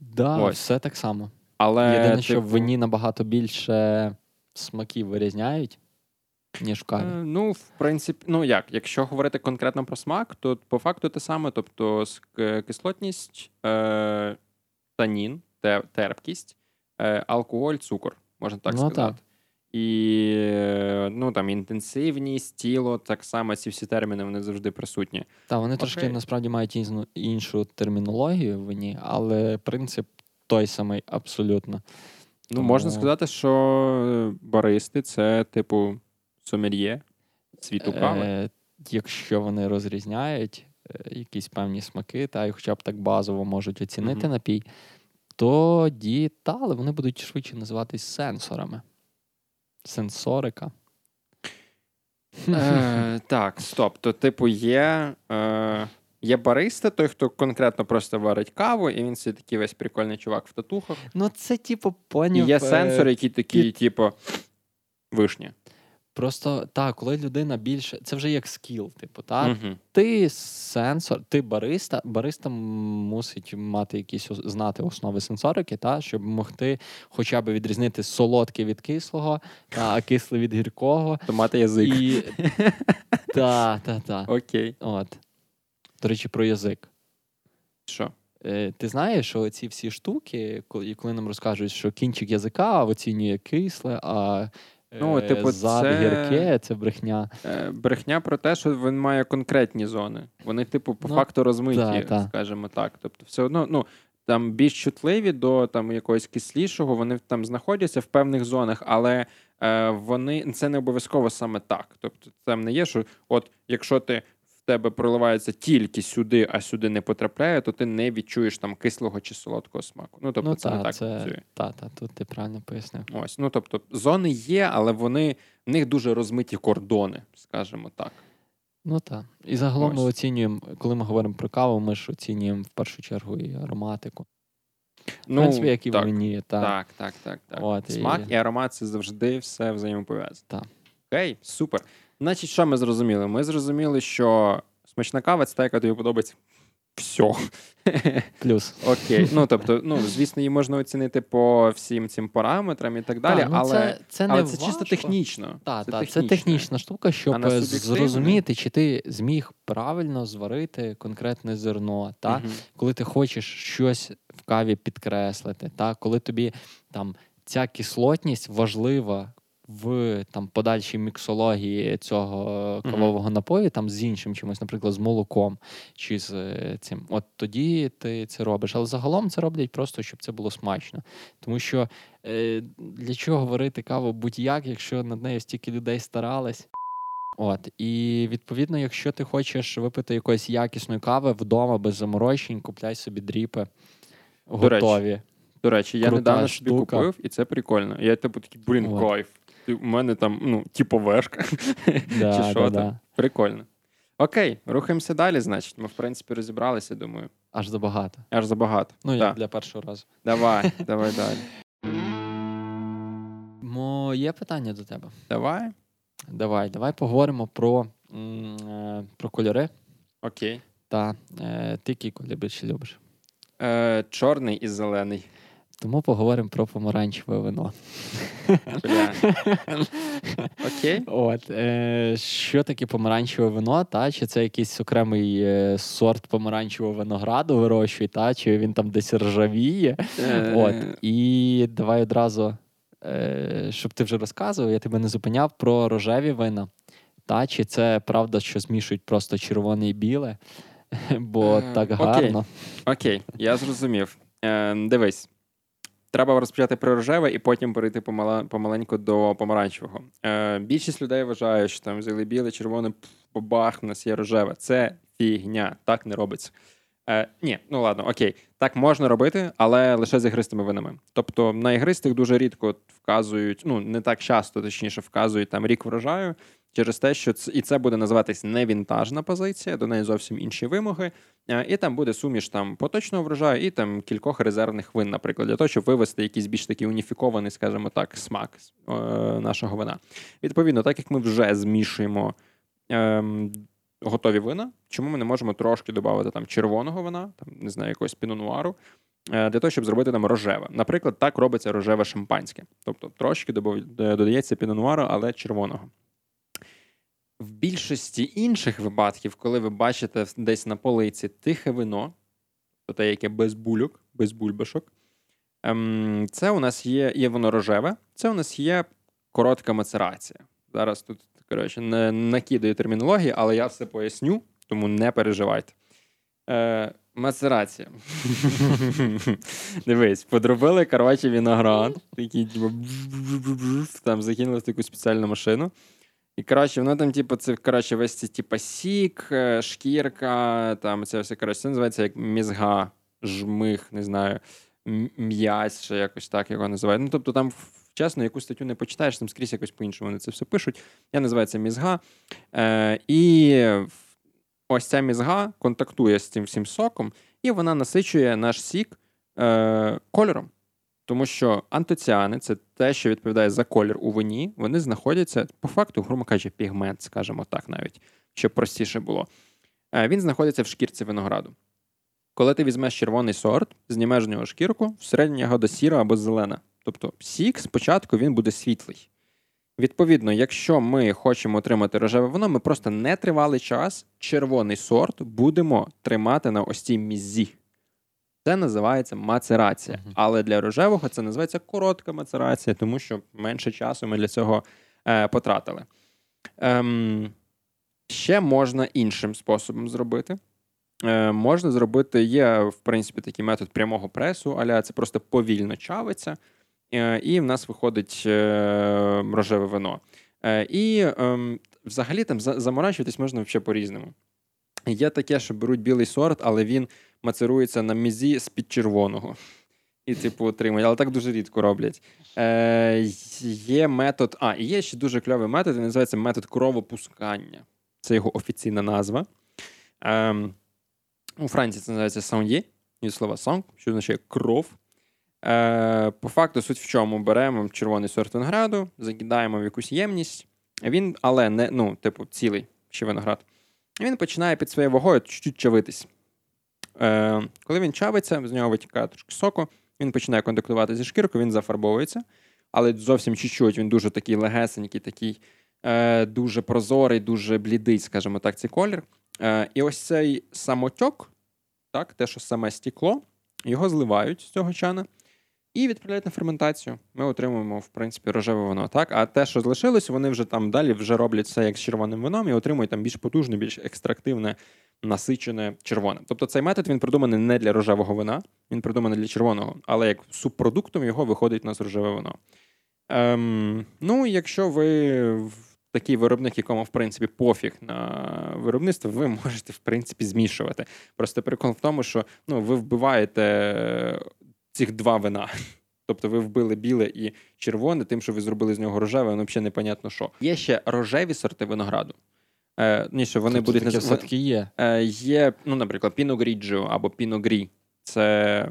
S2: Да, Ось. все так само. Але Єдине, типу... що в типу вині набагато більше смаків вирізняють. Ніж в каві. Е,
S1: ну, в принципі, ну як, якщо говорити конкретно про смак, то по факту те саме, тобто кислотність, е, танін, терпкість, е, алкоголь, цукор, можна так ну, сказати. Так. і ну, там, інтенсивність, тіло, так само ці всі терміни вони завжди присутні.
S2: Так, вони трошки насправді мають іншу, іншу термінологію в ній, але принцип той самий абсолютно.
S1: Ну,
S2: Тому-
S1: можна сказати, що баристи це, типу, сомельє світу кави.
S2: Е, якщо вони розрізняють е, якісь певні смаки, та і хоча б так базово можуть оцінити
S1: Мгм.
S2: напій, тоді та, але вони будуть швидше називатись сенсорами. Сенсорика.
S1: Е, так, стоп. То, типу, є, е, є бариста, той, хто конкретно просто варить каву, і він собі такий весь прикольний чувак в татухах.
S2: Ну, це типу
S1: І
S2: поняв.
S1: є
S2: е,
S1: сенсор, який такий,
S2: під-
S1: типу, вишня.
S2: Просто так, коли людина більше. Це вже як скіл, типу, так?
S1: Мгм.
S2: Ти сенсор, ти бариста. Бариста мусить мати якісь знати основи сенсорики, та, щоб могти хоча б відрізнити солодке від кислого, та, а кисле від гіркого.
S1: То мати язик.
S2: І... та, та, та.
S1: Окей.
S2: От. До речі, про язик.
S1: Що?
S2: Е, Ти знаєш, що ці всі штуки, коли, нам розкажуть, що кінчик язика оцінює кисле, а
S1: Ну, типу,
S2: зад
S1: це-
S2: гірке це брехня.
S1: Е, Брехня про те, що він має конкретні зони. Вони, типу, по
S2: Ну,
S1: факту розмиті,
S2: та, та.
S1: скажімо так. Тобто, все одно, ну. Там більш чутливі до там якогось кислішого, вони там знаходяться в певних зонах, але е, вони це не обов'язково саме так. Тобто, там не є, що от якщо ти тебе проливається тільки сюди, а сюди не потрапляє, то ти не відчуєш там кислого чи солодкого смаку. Ну тобто,
S2: ну,
S1: це
S2: та,
S1: не так
S2: це,
S1: працює.
S2: та, та, тут ти правильно пояснив.
S1: Ось, ну тобто, зони є, але вони в них дуже розмиті кордони, скажімо так.
S2: Ну так. І загалом ми оцінюємо, коли ми говоримо про каву, ми ж оцінюємо в першу чергу і ароматику. В
S1: Ну,
S2: принципі, як і
S1: так.
S2: в вині, та.
S1: Так, так, так, так.
S2: От,
S1: Смак і... аромат це завжди все взаємопов'язане.
S2: Так.
S1: Окей, супер. Значить, що ми зрозуміли? Ми зрозуміли, що смачна кава це та, яка тобі подобається. Все.
S2: Плюс.
S1: Окей. Ну, тобто, ну, звісно, її можна оцінити по всім цим параметрам і так далі,
S2: Та, ну,
S1: але
S2: це, це,
S1: але
S2: не
S1: це чисто технічно.
S2: Так,
S1: це,
S2: так, це технічна штука, щоб е, зрозуміти, чи ти зміг правильно зварити конкретне зерно, та?
S1: Мгм.
S2: коли ти хочеш щось в каві підкреслити, та? коли тобі там ця кислотність важлива в там подальшій міксології цього кавового напою, там з іншим чимось, наприклад, з молоком чи з е, цим. От тоді ти це робиш. Але загалом це роблять просто, щоб це було смачно. Тому що е, для чого варити каву будь-як, якщо над нею стільки людей старались. От, і відповідно, якщо ти хочеш випити якоїсь якісної кави вдома без заморочень, купляй собі дріпи
S1: До речі. До речі, я
S2: Крута
S1: недавно собі
S2: штука.
S1: купив, і це прикольно. Я типу такий, блін,
S2: От.
S1: кайф. У мене там, ну, типу вешка.
S2: Да,
S1: Чи що
S2: да,
S1: там?
S2: да.
S1: Прикольно. Окей, рухаємося далі, значить. Ми, в принципі, розібралися, думаю.
S2: Аж забагато.
S1: Аж забагато.
S2: Ну, як для першого разу.
S1: Давай, давай далі.
S2: Моє питання до тебе.
S1: Давай.
S2: Давай, давай поговоримо про, м, е, про кольори.
S1: Окей.
S2: Та е, ти який колір більше любиш.
S1: Е, чорний і зелений.
S2: Тому поговоримо про помаранчеве вино.
S1: Окей.
S2: От, е, що таке помаранчеве вино, та? Чи це якийсь окремий е, сорт помаранчевого винограду вирощує, та? чи він там десь ржавіє?
S1: Е,
S2: От, і давай одразу, е, щоб ти вже розказував, я тебе не зупиняв про рожеві вина. Та, чи це правда, що змішують просто червоне і біле, бо
S1: Е,
S2: так гарно.
S1: Окей, я зрозумів. Е, дивись. Треба розпочати про рожеве і потім перейти помаленьку до помаранчевого. Е, більшість людей вважає, що там взяли біле, червоне, бабах, у нас є рожеве. Це фігня, так не робиться. Е, ні, ну ладно, окей. Так можна робити, але лише з ігристими винами. Тобто на ігристих дуже рідко вказують, ну не так часто, точніше, вказують там рік врожаю, через те, що це, і це буде називатись не вінтажна позиція, до неї зовсім інші вимоги. Е, І там буде суміш там поточного врожаю і там кількох резервних вин, наприклад, для того, щоб вивести якийсь більш такий уніфікований, скажімо так, смак е, нашого вина. Відповідно, так як ми вже змішуємо ем, готові вина, чому ми не можемо трошки додати там червоного вина, там не знаю, якогось пінонуару, е, для того, щоб зробити там рожеве. Наприклад, так робиться рожеве шампанське. Тобто трошки додається пінонуару, але червоного. В більшості інших випадків, коли ви бачите десь на полиці тихе вино, то те, яке без бульок, без бульбашок, ем, це у нас є, є воно рожеве, це у нас є коротка мацерація. Зараз тут, коротше, не накидаю термінології, але я все поясню, тому не переживайте. Е, Мацерація. Дивись, подробили, коротше, виноград. Такий, типу, там закинули в таку спеціальну машину. І, коротше, воно там, типу, це коротше, весь цей, типу, сік, шкірка, там це все коротше, це називається як мізга, жмих, не знаю, м'язь, ще якось так його називають. Ну, тобто, там, чесно, яку статтю не почитаєш, там скрізь якось по-іншому вони це все пишуть. Я називаю це мізга. Е, І ось ця мізга контактує з цим всім соком, і вона насичує наш сік е, кольором. Тому що антоціани це те, що відповідає за колір у вині, вони знаходяться, по факту, грубо кажучи, пігмент, скажімо так, навіть, щоб простіше було. Е, він знаходиться в шкірці винограду. Коли ти візьмеш червоний сорт, знімеш з нього шкірку, всередині ягода сіра або зелена. Тобто сік спочатку він буде світлий. Відповідно, якщо ми хочемо отримати рожеве вино, ми просто не тривалий час червоний сорт будемо тримати на ось цій мізі. Це називається мацерація. Uh-huh. Але для рожевого це називається коротка мацерація, тому що менше часу ми для цього е, потратили. Ем, Ще можна іншим способом зробити. Е, Можна зробити, є, в принципі, такий метод прямого пресу, аля це просто повільно чавиться, е, і в нас виходить е, рожеве вино. Е, І е, взагалі там заморачуватись можна взагалі по-різному. Є таке, що беруть білий сорт, але він мацерується на мізі з-під червоного. І, типу, отримують, але так дуже рідко роблять. Е, Є метод. А, і є ще дуже кльовий метод, він називається метод кровопускання. Це його офіційна назва. Е, У Франції це називається саундє, від слова сонг, що означає кров. Е, По факту, суть в чому беремо червоний сорт винограду, закидаємо в якусь ємність. Він, але не, ну, типу, цілий ще виноград. Він починає під своєю вагою чуть-чуть чавитись. Е, Коли він чавиться, з нього витікає трошки соку, він починає контактувати зі шкіркою, він зафарбовується, але зовсім чуть-чуть, він дуже такий легесенький, такий е, дуже прозорий, дуже блідий, скажімо так, цей колір. Е, І ось цей самотьок, так, те, що саме стекло, його зливають з цього чана і відправляють на ферментацію. Ми отримуємо, в принципі, рожеве вино. Так? А те, що залишилось, вони вже там далі вже роблять все як з червоним вином і отримують там більш потужне, більш екстрактивне, насичене червоне. Тобто цей метод він придуманий не для рожевого вина, він придуманий для червоного, але як субпродуктом його виходить у нас рожеве вино. Ем, Ну, якщо ви. Такий виробник, якому, в принципі, пофіг на виробництво, ви можете, в принципі, змішувати. Просто прикол в тому, що ну, ви вбиваєте цих два вина. Тобто ви вбили біле і червоне, тим, що ви зробили з нього рожеве, воно взагалі непонятно що. Є ще рожеві сорти винограду. Е, ні, що вони
S2: тобто
S1: будуть
S2: таке все-таки є.
S1: Е, Є, ну, наприклад, Піно Гріджо або Піно Грі. Це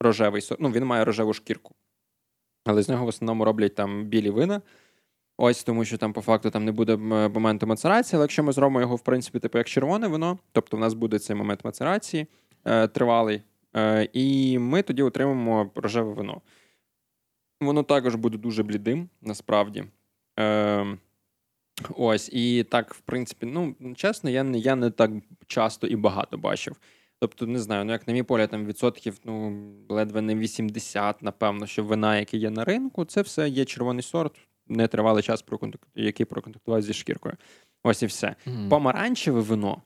S1: рожевий сорт. Ну, він має рожеву шкірку. Але з нього в основному роблять там білі вина. Ось тому, що там по факту там не буде моменту мацерації, але якщо ми зробимо його, в принципі, типу як червоне вино, тобто в нас буде цей момент мацерації е, тривалий, Е, і ми тоді отримаємо рожеве вино. Воно також буде дуже блідим, насправді. Е, ось, і так, в принципі, ну, чесно, я не я не так часто і багато бачив. Тобто, не знаю, ну як на мій погляд, там відсотків, ну, ледве не 80, напевно, що вина, які є на ринку, це все є червоний сорт, нетривалий час, який проконтактував зі шкіркою. Ось і все. Mm. Помаранчеве вино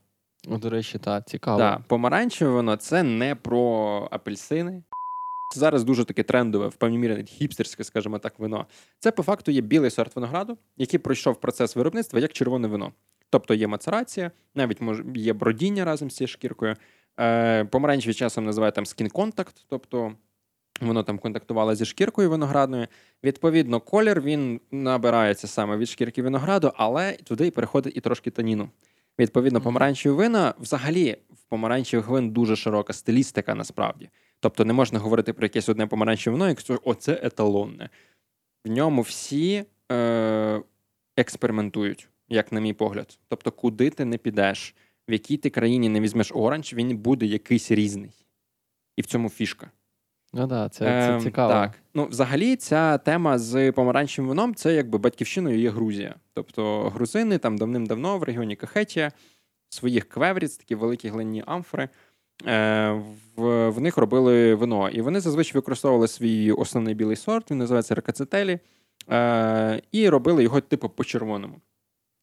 S2: Ну, До речі, так, цікаво.
S1: Так, Помаранчеве воно це не про апельсини. Це зараз дуже таке трендове, в певній мірі хіпстерське, скажімо так, вино. Це по факту є білий сорт винограду, який пройшов процес виробництва як червоне вино. Тобто є мацерація, навіть може є бродіння разом з цією шкіркою. Е, Помаранчеві часом називають там contact, тобто воно там контактувало зі шкіркою виноградною. Відповідно, колір він набирається саме від шкірки винограду, але туди переходить і трошки таніну. Відповідно, помаранчеві вина взагалі в помаранчевих вин дуже широка стилістика насправді. Тобто не можна говорити про якесь одне помаранчеве вино, якщо оце еталонне. В ньому всі е, експериментують, як на мій погляд. Тобто, куди ти не підеш, в якій ти країні не візьмеш оранж, він буде якийсь різний. І в цьому фішка.
S2: Ну да, це це ем, цікаво.
S1: Так. Ну, взагалі, ця тема з помаранчевим вином це якби батьківщиною є Грузія. Тобто грузини там давним-давно в регіоні Кахетія своїх квевріц, такі великі глинні амфори. Е, в в них робили вино. І вони зазвичай використовували свій основний білий сорт, він називається ракацетелі. Е, І робили його, типу, по-червоному.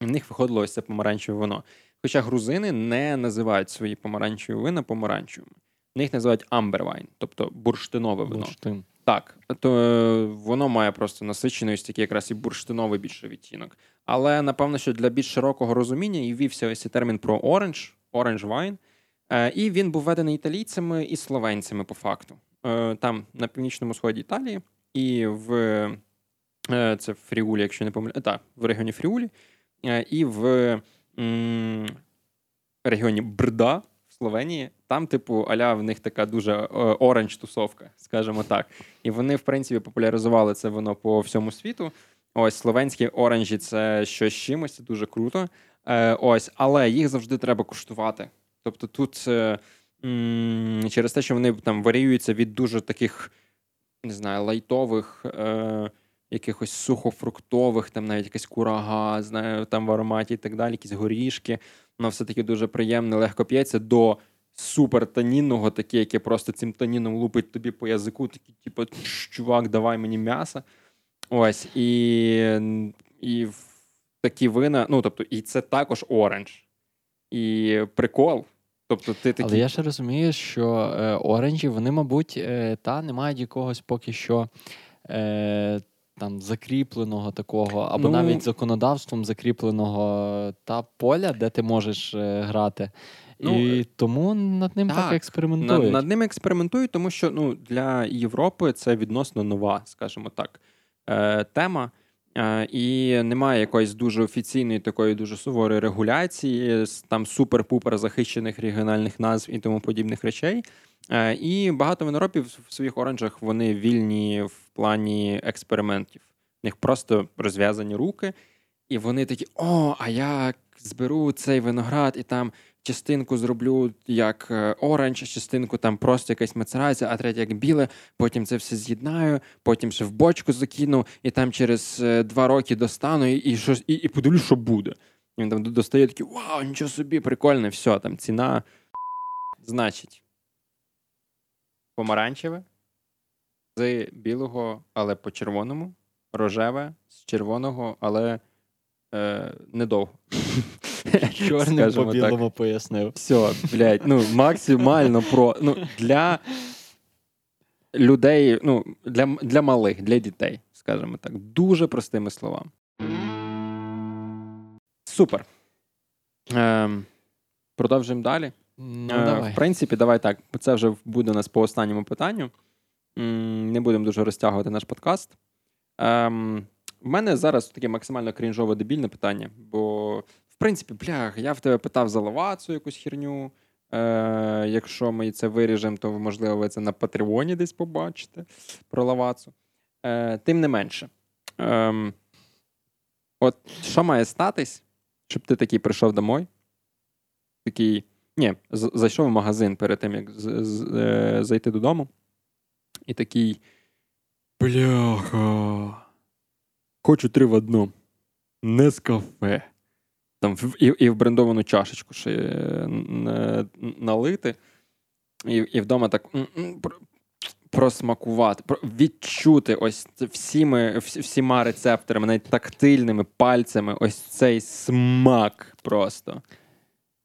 S1: І в них виходило ось це помаранчеве вино. Хоча грузини не називають свої помаранчеві вина помаранчевими. В них називають амбервайн, тобто бурштинове вино.
S2: Бурштин.
S1: Так, то е, воно має просто насичений ось такий якраз і бурштиновий більше відтінок. Але напевно, що для більш широкого розуміння і ввівся ось цей термін про оранж, оранж вайн. І він був введений італійцями і словенцями по факту. Е, там на північному сході Італії, і в е, це в Фріулі, якщо не помиляю, так, в регіоні Фріулі, і в регіоні Брда в Словенії. Там, типу, аля в них така дуже оранж-тусовка, скажімо так. І вони, в принципі, популяризували це воно по всьому світу. Ось словенські оранжі це щось чимось, це дуже круто. Е, Ось, але їх завжди треба куштувати. Тобто тут е, через те, що вони там варіюються від дуже таких, не знаю, лайтових, е, якихось сухофруктових, там навіть якась курага, знаю, там в ароматі і так далі, якісь горішки. Воно все-таки дуже приємне, легко п'ється до супер танінного, таке, яке просто цим таніном лупить тобі по язику, такий, типу, чувак, давай мені м'ясо. Ось, і і такі вина, ну, тобто, і це також оранж. І прикол. Тобто, ти такий...
S2: Але я ще розумію, що е, оранжі, вони, мабуть, е, та не мають якогось поки що. Е, там закріпленого такого, або ну, навіть законодавством закріпленого та поля, де ти можеш е, грати. Ну, І тому над ним так, так експериментують.
S1: Над, над ним експериментують, тому що ну, для Європи це відносно нова, скажімо так, е, тема. Е, і немає якоїсь дуже офіційної такої дуже суворої регуляції, там супер-пупер захищених регіональних назв і тому подібних речей. Е, і багато виноробів в своїх оранжах вони вільні в плані експериментів. В них просто розв'язані руки, і вони такі: о, а я зберу цей виноград і там частинку зроблю як е, оранж, частинку там просто якась мацерація, а третя як біле. Потім це все з'єднаю, потім ще в бочку закину, і там через е, два роки достану і і, щось, і, і подивлюсь, що буде. Він там достає такий, вау, нічого собі, прикольне, все, там ціна. Значить, помаранчеве з білого, але по червоному, рожеве з червоного, але е, недовго.
S2: Чорним по білому так. пояснив.
S1: Все, блядь, ну максимально про ну, для людей, ну, для для малих, для дітей, скажімо так, дуже простими словами. Супер. Е, Продовжуємо далі.
S2: Ну, е, давай.
S1: В принципі, давай так. Це вже буде у нас по останньому питанню. Не будемо дуже розтягувати наш подкаст. Ем, в мене зараз таке максимально крінжове дебільне питання, бо, принципі, блях, я в тебе питав за лавацу якусь херню. Е, Якщо ми це виріжемо, то можливо ви це на Патреоні десь побачите про лавацу. Е, Тим не менше. Е, От що має статись, щоб ти такий прийшов домой? Такий. Ні, зайшов в магазин перед тим, як з- з- е, зайти додому. І такий. Бляха. Хочу три в одному. Не з кафе. Там і і в брендовану чашечку ще е, налити. І і вдома так просмакувати, відчути ось всіми, всіма рецепторами, навіть тактильними пальцями, ось цей смак просто.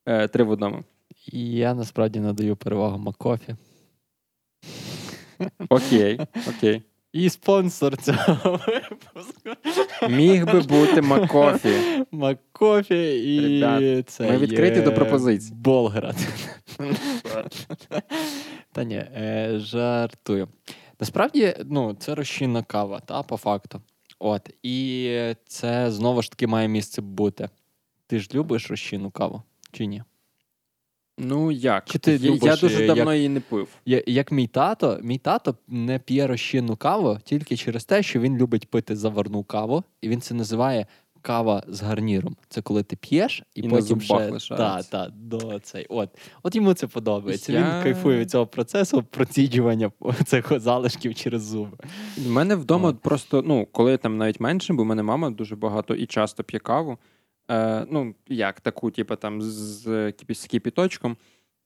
S1: Е, Три в одному.
S2: Я насправді надаю перевагу Макофі.
S1: Окей, окей.
S2: І спонсор цього випуску.
S1: Міг би бути Макофі.
S2: Макофі і
S1: Ребят, це Ми відкриті до пропозицій.
S2: Болград. Та ні, е, жартую. Насправді, ну, це розчинна кава, та, по факту. От. І це знову ж таки має місце бути. Ти ж любиш розчинну каву, чи ні?
S1: Ну як?
S2: Чи ти
S1: я,
S2: любиш,
S1: я дуже давно
S2: як,
S1: її не пив.
S2: Як, як мій тато, мій тато не п'є розчинну каву тільки через те, що він любить пити заварну каву, і він це називає кава з гарніром. Це коли ти п'єш і,
S1: і
S2: потім
S1: ще
S2: та, та, до цей. От От йому це подобається. Я... Він кайфує від цього процесу проціджування цих залишків через зуби.
S1: У мене вдома От. просто, ну, коли я там навіть менше, бо в мене мама дуже багато і часто п'є каву. Е, Ну, як таку, типу, там з кипіточком.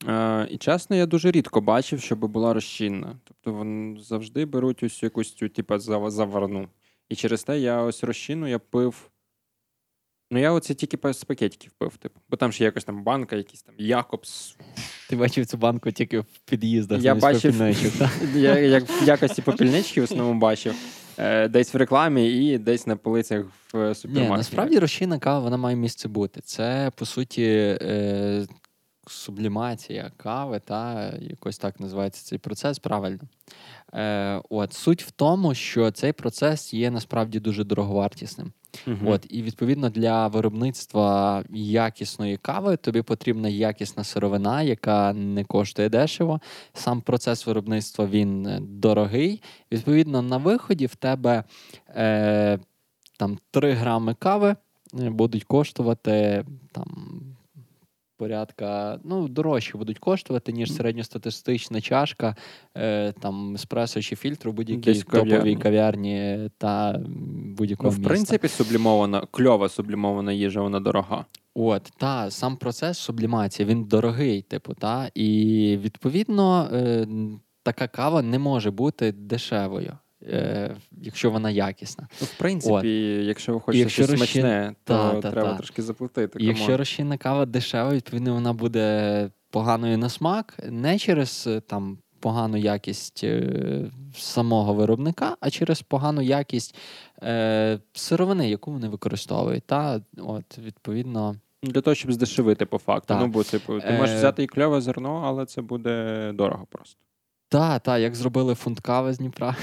S1: Е, І чесно, я дуже рідко бачив, щоб була розчинна. Тобто вони завжди беруть ось якусь цю, типу, заварну. І через те я ось розчину я пив. Ну, я оце тільки з пакетиків пив, типу. Бо там ще якось там банка, якийсь там Якобс.
S2: Ти бачив цю банку тільки в під'їздах.
S1: Я бачив, я як в якості попільнички в основному бачив. Е, десь в рекламі і десь на полицях в супермаркеті.
S2: Ні, Насправді розчинна кава вона має місце бути. Це, по суті, е, сублімація кави, та якось так називається цей процес правильно. Е, От Суть в тому, що цей процес є насправді дуже дороговартісним. uh От, І відповідно для виробництва якісної кави тобі потрібна якісна сировина, яка не коштує дешево. Сам процес виробництва він е, дорогий. Відповідно, на виході в тебе е, там 3 грами кави е, будуть коштувати там порядка, ну, дорожче будуть коштувати, ніж середньостатистична чашка, е, там, еспресо чи фільтр у будь-якій топовій кав'ярні та будь-якого
S1: Ну, В принципі, сублімована, кльова сублімована їжа, вона дорога.
S2: От, та, сам процес сублімації, він дорогий, типу, та, і відповідно е, така кава не може бути дешевою е, якщо вона якісна.
S1: Ну, В принципі, От. якщо ви хочете якщо щось розчин... смачне, то та, та, треба та. трошки заплатити.
S2: І якщо розчинна кава дешева, відповідно вона буде поганою на смак, не через е, там. Погану якість е, самого виробника, а через погану якість е, сировини, яку вони використовують. Та от відповідно
S1: для того, щоб здешевити по факту. Так. Ну бо типу, ти можеш е, взяти і кльове зерно, але це буде дорого просто.
S2: Так, так, як зробили фунт кави з Дніпра.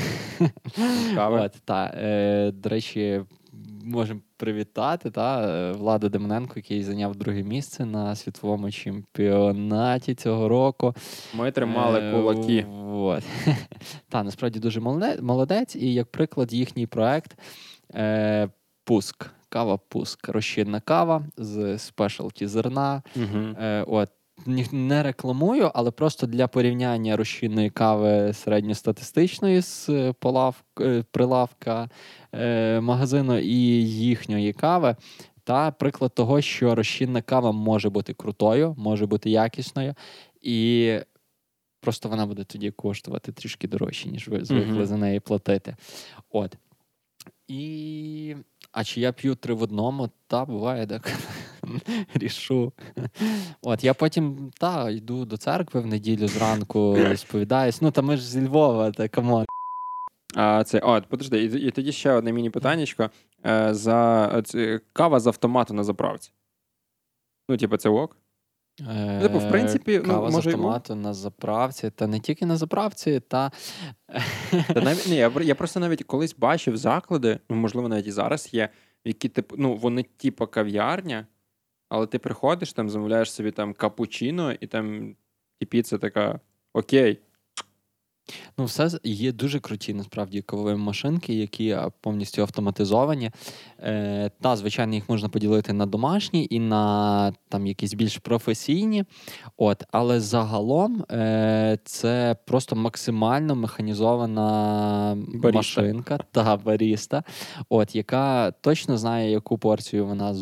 S1: Кави. От,
S2: та, е, До речі, можемо привітати та, Влада Демоненко, який зайняв друге місце на світовому чемпіонаті цього року.
S1: Ми тримали е, кулаки.
S2: От. Та, насправді дуже молодець, і як приклад, їхній проект е, Пуск. Кава Пуск. Розчинна кава з спешалті зерна.
S1: Угу.
S2: Е, от, не рекламую, але просто для порівняння розчинної кави середньостатистичної з е, полав, е, прилавка е, магазину і їхньої кави. Та приклад того, що розчинна кава може бути крутою, може бути якісною, і просто вона буде тоді коштувати трішки дорожче, ніж ви звикли mm-hmm. за неї платити. От. І. А чи я п'ю три в одному? Та буває так. рішу. От, Я потім та, йду до церкви в неділю зранку, сповідаюсь. Ну, та ми ж зі Львова, та come on.
S1: А це, от, подожди, і, і тоді ще одне міні-питаннячко. Е, за, це, Кава з автомату на заправці. Ну, типу, це ок?
S2: Е, типу, в принципі, ну, Кава може з автомату на заправці, та не тільки на заправці, та.
S1: та навіть, ні, Я я просто навіть колись бачив заклади, ну, можливо, навіть і зараз є, які типу, ну, вони типу кав'ярня, але ти приходиш, там замовляєш собі там капучино, і там і піца така окей.
S2: Ну, все є дуже круті, насправді, кавові машинки, які повністю автоматизовані. Е, Та, звичайно, їх можна поділити на домашні і на там якісь більш професійні. От, Але загалом е, це просто максимально механізована баріста. машинка та баріста, от, яка точно знає, яку порцію вона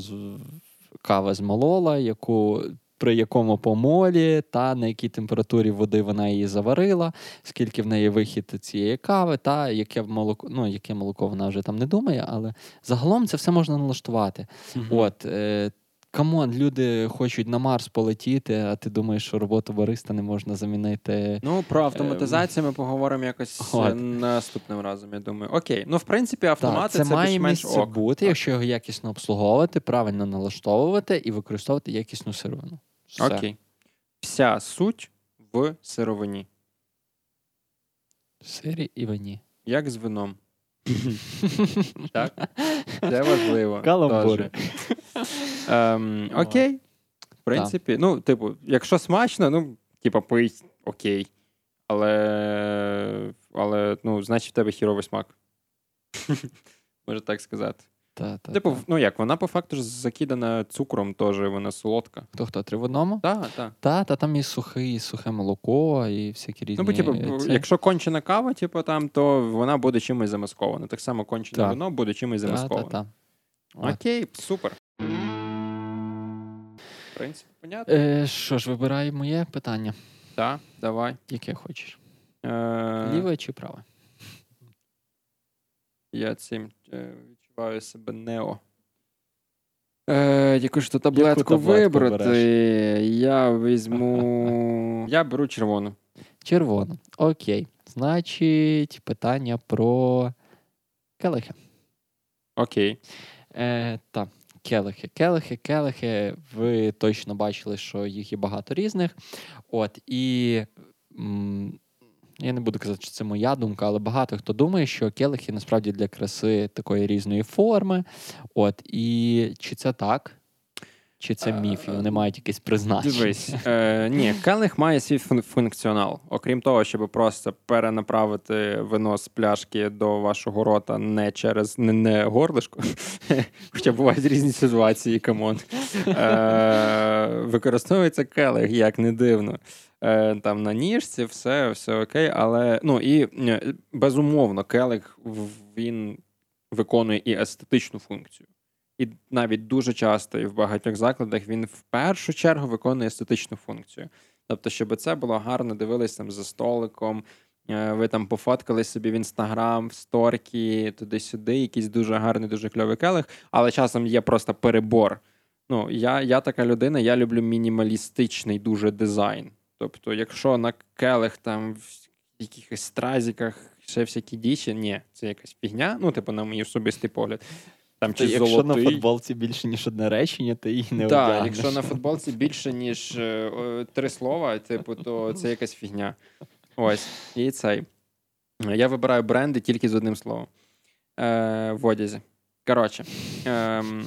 S2: кава змолола, яку. При якому помолі, та на якій температурі води вона її заварила, скільки в неї вихід цієї кави, та яке молоко, ну яке молоко вона вже там не думає, але загалом це все можна налаштувати. Угу. От е, come on, люди хочуть на Марс полетіти, а ти думаєш, що роботу бариста не можна замінити.
S1: Ну, про автоматизацію ми поговоримо якось От. наступним разом. Я думаю, окей. Ну, в принципі, автомати
S2: так,
S1: це, це
S2: має
S1: місце ок.
S2: бути, якщо його якісно обслуговувати, правильно налаштовувати і використовувати якісну сировину. Все.
S1: Окей. Вся суть в сировині.
S2: В сирі і вині.
S1: Як з вином. Так? Це важливо.
S2: Каламбури.
S1: Ем, окей. В принципі, ну, типу, якщо смачно, ну, типу, пий, окей. Але, але, ну, значить, в тебе хіровий смак. Можна так сказати.
S2: Та, та,
S1: типу, та. ну як, вона по факту ж закидана цукром, теж вона солодка.
S2: Хто хто? Три в одному?
S1: Так, так.
S2: Та, та там і сухе, і сухе молоко, і всякі різні.
S1: Ну, бо, типу, це... якщо кончена кава, типу, там, то вона буде чимось замаскована. Так само кончене та. вино буде чимось замасковане. Та, та, Окей, супер. В принципі, понятно.
S2: Е, Що ж, вибирай моє питання.
S1: Так, давай.
S2: Яке хочеш?
S1: Е...
S2: Ліве чи праве?
S1: Я цим е, відчуваю себе нео. Е, Яку ж то таблетку,
S2: таблетку
S1: вибрати?
S2: береш?
S1: Я візьму. Я беру червону.
S2: Червоно. Окей. Значить, питання про келихи.
S1: Окей.
S2: Е, так, келихи. Келихи, келихи. Ви точно бачили, що їх є багато різних. От, і м, я не буду казати, що це моя думка, але багато хто думає, що келихи насправді для краси такої різної форми. От, і чи це так? Чи це
S1: Е,
S2: міф, і вони мають якесь призначення?
S1: Дивись, е, ні, келих має свій функціонал. Окрім того, щоб просто перенаправити вино з пляшки до вашого рота не через не, не горлишко, хоча бувають різні ситуації, come on. Е, використовується келих, як не дивно. Е, там на ніжці, все, все окей, але ну і е, безумовно, келих він виконує і естетичну функцію. І навіть дуже часто і в багатьох закладах він в першу чергу виконує естетичну функцію. Тобто, щоб це було гарно, дивились там за столиком, е, ви там пофоткали собі в інстаграм, в сторкі, туди-сюди, якийсь дуже гарний, дуже кльовий келих, але часом є просто перебор. Ну, я, я така людина, я люблю мінімалістичний дуже дизайн. Тобто, якщо на келих там в якихось стразіках ще всякі дічі, ні, це якась фігня, ну, типу, на мій особистий погляд. Там чи
S2: якщо
S1: золотий.
S2: на футболці більше, ніж одне речення, ти її не
S1: Так,
S2: одягнеш.
S1: якщо на футболці більше, ніж е, е, три слова, типу, то це якась фігня. Ось. І цей. Я вибираю бренди тільки з одним словом. Е, в одязі. Коротше. Ем,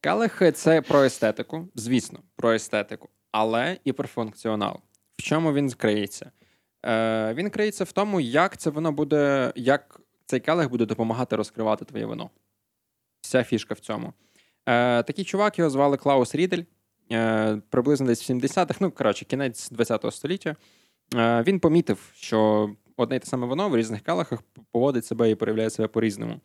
S1: келихи це про естетику, звісно, про естетику, але і про функціонал. В чому він криється? Е, він криється в тому, як це воно буде, як цей келих буде допомагати розкривати твоє вино. Вся фішка в цьому. Е, такий чувак його звали Клаус Рідель, е, приблизно десь в 70-х, ну коротше, кінець 20-го століття. Е, він помітив, що одне й те саме воно в різних келихах поводить себе і проявляє себе по-різному.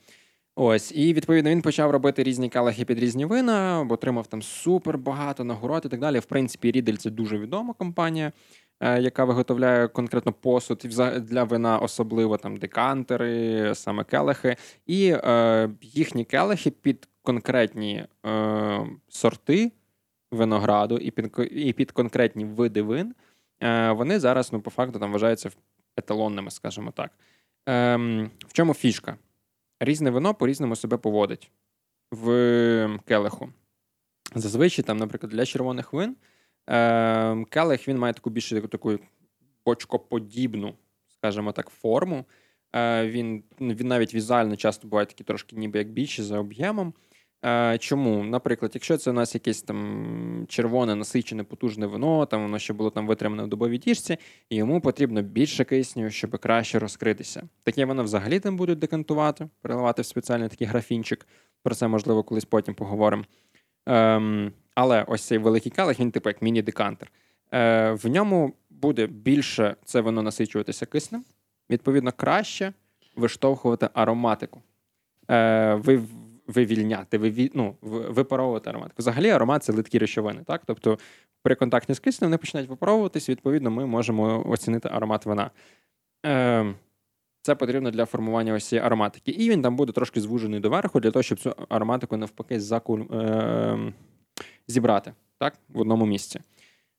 S1: Ось, і відповідно він почав робити різні келихи під різні вина, отримав там супер багато нагород і так далі. В принципі, Рідель це дуже відома компанія, яка виготовляє конкретно посуд для вина, особливо там декантери, саме келихи. І е, їхні келихи під конкретні е, сорти винограду і під, і під конкретні види вин, е, вони зараз, ну, по факту, там вважаються еталонними, скажімо так. Ем, в чому фішка? Різне вино по-різному себе поводить в келиху. Зазвичай, там, наприклад, для червоних вин е, келих він має таку більше таку, бочкоподібну, скажімо так, форму. Е, він, ну, він навіть візуально часто буває такий трошки ніби як більший за об'ємом. Е, чому? Наприклад, якщо це у нас якесь там червоне, насичене, потужне вино, там воно ще було там витримане в дубовій діжці, йому потрібно більше кисню, щоб краще розкритися. Таке воно взагалі там будуть декантувати, переливати в спеціальний такий графінчик. Про це, можливо, колись потім поговоримо. Ем, але ось цей великий келих, він типу як міні-декантер. Е, в ньому буде більше це воно насичуватися киснем, відповідно, краще виштовхувати ароматику. Е, ви, вивільняти, виві, ну, випаровувати ароматику. Взагалі, аромат це литкі речовини. Так? Тобто при контакті з киснем вони починають випаровуватись, відповідно, ми можемо оцінити аромат вина. Е, це потрібно для формування ось цієї ароматики. І він там буде трошки звужений доверху, для того, щоб цю ароматику навпаки закуль... е, зібрати так? в одному місці.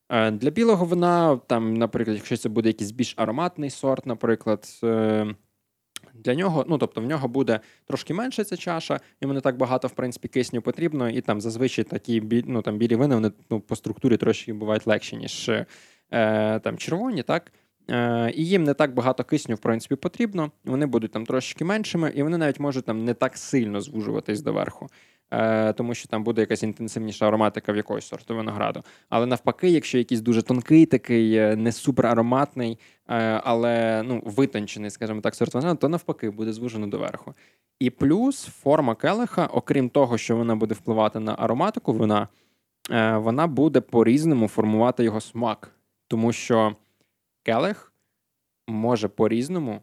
S1: Е, Для білого вина, там, наприклад, якщо це буде якийсь більш ароматний сорт, наприклад, е, для нього, ну тобто в нього буде трошки менше ця чаша, йому не так багато, в принципі, кисню потрібно, і там зазвичай такі ну, там, білі вина вони ну, по структурі трошки бувають легші, ніж е, там, червоні, так? І їм не так багато кисню, в принципі, потрібно. Вони будуть там трошки меншими, і вони навіть можуть там не так сильно звужуватись доверху, тому що там буде якась інтенсивніша ароматика в якогось сорту винограду. Але навпаки, якщо якийсь дуже тонкий, такий, е, не супер ароматний, е, але ну, витончений, скажімо так, сорт винограду, то навпаки буде звужено доверху. І плюс форма келиха, окрім того, що вона буде впливати на ароматику вина, е, вона буде по-різному формувати його смак. Тому що келих може по-різному,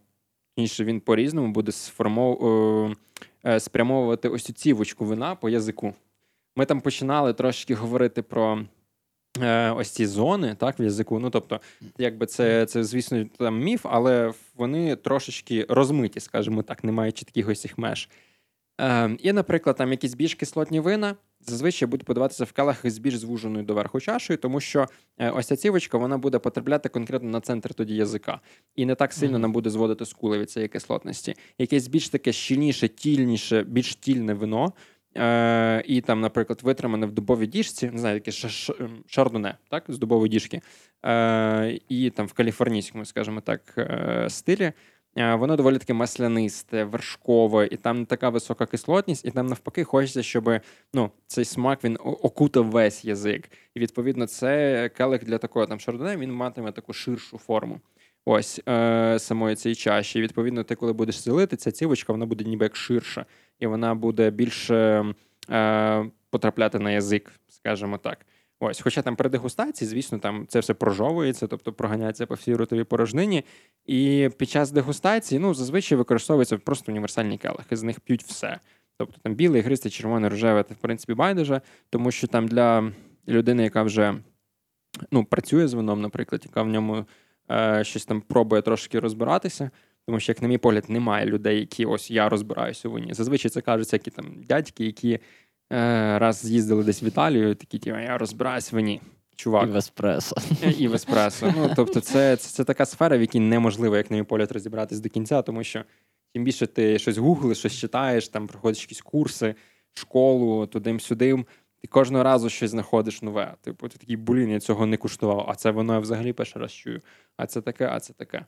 S1: інше він по-різному буде сформов... е, спрямовувати ось цю цівочку вина по язику. Ми там починали трошки говорити про е, ось ці зони так, в язику. Ну, тобто, якби це, це звісно, там міф, але вони трошечки розмиті, скажімо так, не маючи таких ось цих меж. Е, І, наприклад, там якісь більш кислотні вина зазвичай будуть подаватися в келахах з більш звуженою доверху чашею, тому що е, ось ця цівочка вона буде потрапляти конкретно на центр тоді язика. І не так сильно mm-hmm. нам буде зводити скули від цієї кислотності. Якесь більш таке щільніше, тільніше, більш тільне вино. Е, І там, наприклад, витримане в дубовій діжці, не знаю, яке шардоне, так, з дубової діжки, е, і там в каліфорнійському, скажімо так, е, стилі. Е, воно доволі таке маслянисте, вершкове, і там не така висока кислотність, і там навпаки хочеться, щоб ну, цей смак він окутав весь язик. І відповідно, це келих для такого там шардоне, він матиме таку ширшу форму. Ось е, самої цієї чаші. І відповідно, ти, коли будеш зелити, ця цівочка вона буде ніби як ширша, і вона буде більше е, потрапляти на язик, скажімо так. Ось, хоча там при дегустації, звісно, там це все прожовується, тобто проганяється по всій ротовій порожнині. І під час дегустації ну, зазвичай використовується просто універсальні келихи, з них п'ють все. Тобто там білий, гристий, червоний, рожеве, це в принципі байдуже, тому що там для людини, яка вже ну, працює з вином, наприклад, яка в ньому е, щось там пробує трошки розбиратися. Тому що, як на мій погляд, немає людей, які ось я розбираюся у вині. Зазвичай це кажуться які там дядьки, які Е, раз з'їздили десь в Італію, такі ті, я розбираюсь в вині. Чувак.
S2: І в еспресо.
S1: І в еспресо. Ну, тобто, це, це це, така сфера, в якій неможливо, як на мій погляд, розібратись до кінця, тому що тим більше ти щось гуглиш, щось читаєш, там проходиш якісь курси, школу, тудим-сюдим. Ти кожного разу щось знаходиш нове. Типу, ти такий блін, я цього не куштував, а це воно я взагалі перший раз чую. А це таке, а це таке.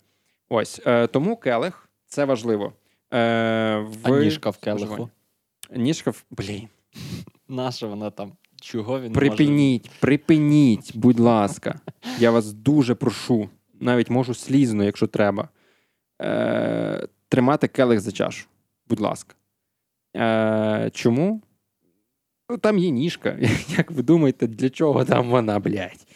S1: Ось. Е, Тому келих це важливо. Е,
S2: в... А ніжка в келиху?
S1: Ніжка в. Блін.
S2: Наша вона там? Чого він
S1: Припиніть,
S2: може...
S1: припиніть, будь ласка. Я вас дуже прошу. Навіть можу слізно, якщо треба. Е, Тримати келих за чашу. Будь ласка. Е, Чому? Ну, Там є ніжка. Як ви думаєте, для чого там вона, блядь?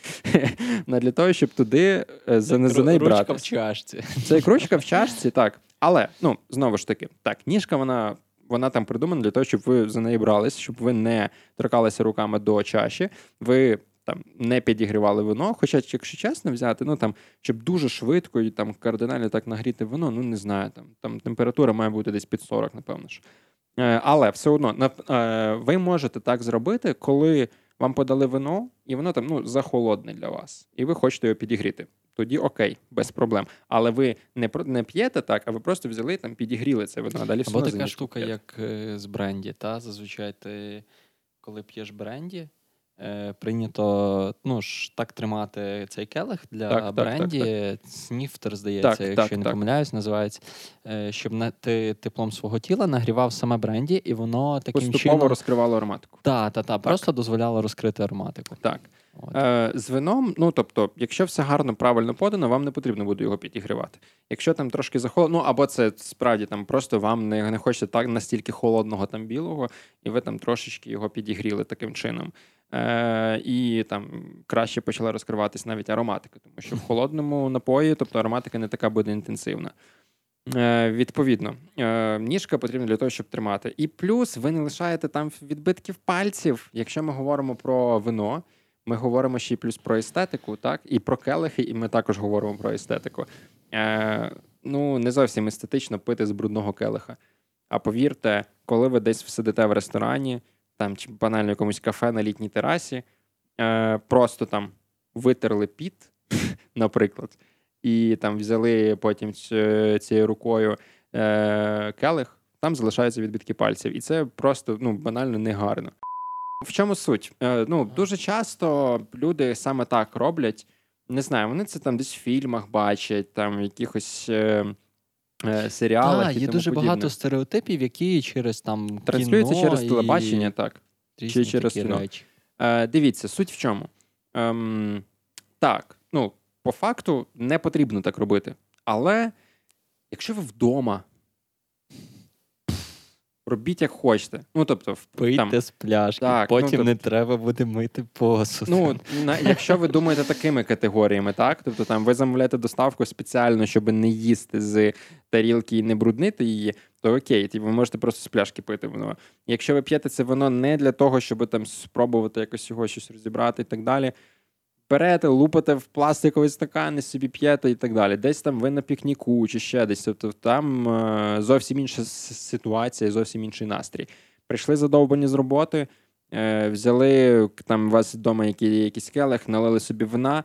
S1: Для того, щоб туди е, за, за неї брати. Ручка
S2: в чашці.
S1: Це як ручка в чашці, так. Але, ну, знову ж таки, так, ніжка, вона вона там придумана для того, щоб ви за неї брались, щоб ви не торкалися руками до чаші. Ви там не підігрівали вино. Хоча, якщо чесно взяти, ну там щоб дуже швидко і там кардинально так нагріти вино, ну не знаю. Там там температура має бути десь під 40, напевно ж. Е, але все одно е, ви можете так зробити, коли вам подали вино, і воно там ну захолодне для вас, і ви хочете його підігріти тоді окей, без проблем. Але ви не не п'єте так, а ви просто взяли там, підігріли це вино. Далі
S2: Або така штука, п'єте. як е, з бренді. Та? Зазвичай ти, коли п'єш бренді, е, прийнято ну ж так тримати цей келих для так, бренді. Так, так, Сніфтер, здається, якщо я не помиляюсь, називається, е, щоб не ти теплом свого тіла нагрівав саме бренді, і воно таким
S1: Поступово
S2: чином...
S1: розкривало ароматику.
S2: Так, так, так, просто дозволяло розкрити ароматику.
S1: Так. Е, З вином, ну тобто, якщо все гарно, правильно подано, вам не потрібно буде його підігрівати. Якщо там трошки захолодно, ну або це справді там просто вам не не хочеться так настільки холодного там білого, і ви там трошечки його підігріли таким чином. Е, І там краще почала розкриватись навіть ароматика, тому що в холодному напої, тобто ароматика не така буде інтенсивна. Е, Відповідно, е, ніжка потрібна для того, щоб тримати. І плюс ви не лишаєте там відбитків пальців, якщо ми говоримо про вино. Ми говоримо ще й плюс про естетику, так, і про келихи, і ми також говоримо про естетику. Е, Ну, не зовсім естетично пити з брудного келиха. А повірте, коли ви десь сидите в ресторані, там чи банально якомусь кафе на літній терасі, е, просто там витерли піт, наприклад, і там взяли потім цією рукою е, келих, там залишаються відбитки пальців. І це просто ну, банально негарно. В чому суть? Е, ну, Дуже часто люди саме так роблять. Не знаю, вони це там десь в фільмах бачать, там в якихось е, е, серіалах. Так,
S2: Є
S1: тому
S2: дуже
S1: подібне.
S2: багато стереотипів, які через там.
S1: Транслюються
S2: кіно
S1: через
S2: і...
S1: телебачення, так. Чи через кіно. Речі. Е, Дивіться, суть в чому. Ем, Так, ну, по факту не потрібно так робити. Але якщо ви вдома робіть як хочете. Ну, тобто,
S2: Пийте там, з пляшки, так, потім ну, тобто, не треба буде мити посуд.
S1: Ну, на, Якщо ви думаєте такими категоріями, так? Тобто там ви замовляєте доставку спеціально, щоб не їсти з тарілки і не бруднити її, то окей, типу, ви можете просто з пляшки пити воно. Якщо ви п'єте це воно не для того, щоб там спробувати якось його щось розібрати і так далі. Берете, лупите в пластиковий стакан і собі п'єте і так далі. Десь там ви на пікніку чи ще десь. Тобто там е, зовсім інша ситуація, зовсім інший настрій. Прийшли задовбані з роботи, е, взяли там у вас вдома якісь келих, налили собі вина.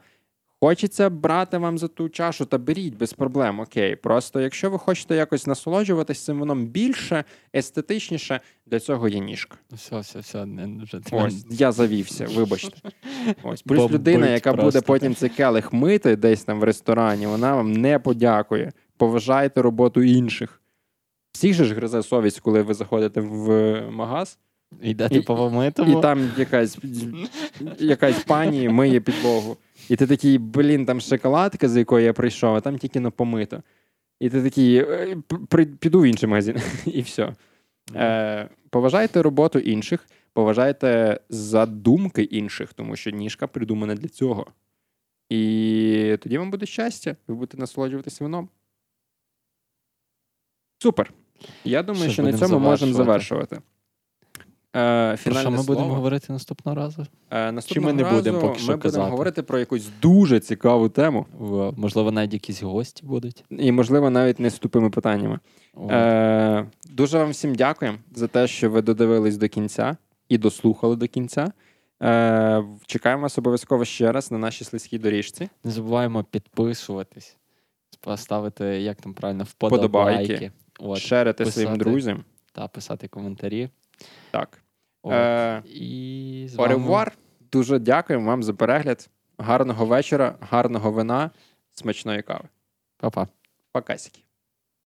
S1: Хочеться брати вам за ту чашу, та беріть без проблем. Окей. Просто якщо ви хочете якось насолоджуватись цим вином більше, естетичніше, для цього є ніжка.
S2: Все, все, все, не вже
S1: Ось я завівся, вибачте. Ось плюс
S2: Бомбить
S1: людина, яка буде потім цей келих мити десь там в ресторані, вона вам не подякує. Поважайте роботу інших. Всіх же ж гризе совість, коли ви заходите в магаз,
S2: Йдете
S1: І-
S2: по помитому.
S1: і там якась, якась пані миє підлогу. І ти такий, блін, там шоколадка, за якою я прийшов, а там тільки на помито. І ти такий, «Е, піду в інший магазин, і все. Е, поважайте роботу інших, поважайте задумки інших, тому що ніжка придумана для цього. І тоді вам буде щастя, ви будете насолоджуватися вином. Супер. Я думаю,
S2: Що
S1: що, на цьому можемо
S2: завершувати?
S1: Е,
S2: Про що ми будемо говорити наступного разу?
S1: Е, наступного
S2: не
S1: разу
S2: будемо поки що
S1: ми будемо
S2: казати?
S1: говорити про якусь дуже цікаву тему,
S2: Во, Можливо, навіть якісь гості будуть.
S1: і, можливо, навіть не з тупими питаннями. Е, дуже вам всім дякуємо за те, що ви додивились до кінця і дослухали до кінця. Е, чекаємо вас обов'язково ще раз на нашій слизькій доріжці.
S2: Не забуваємо підписуватись, поставити, як там правильно,
S1: Вподобайки.
S2: вподобайки. От,
S1: Шерити
S2: писати.
S1: своїм друзям.
S2: та писати коментарі.
S1: Так.
S2: От.
S1: Е,
S2: І з вами...
S1: Оревуар. Дуже дякуємо вам за перегляд. Гарного вечора, гарного вина, смачної кави.
S2: Па-па.
S1: Покасики.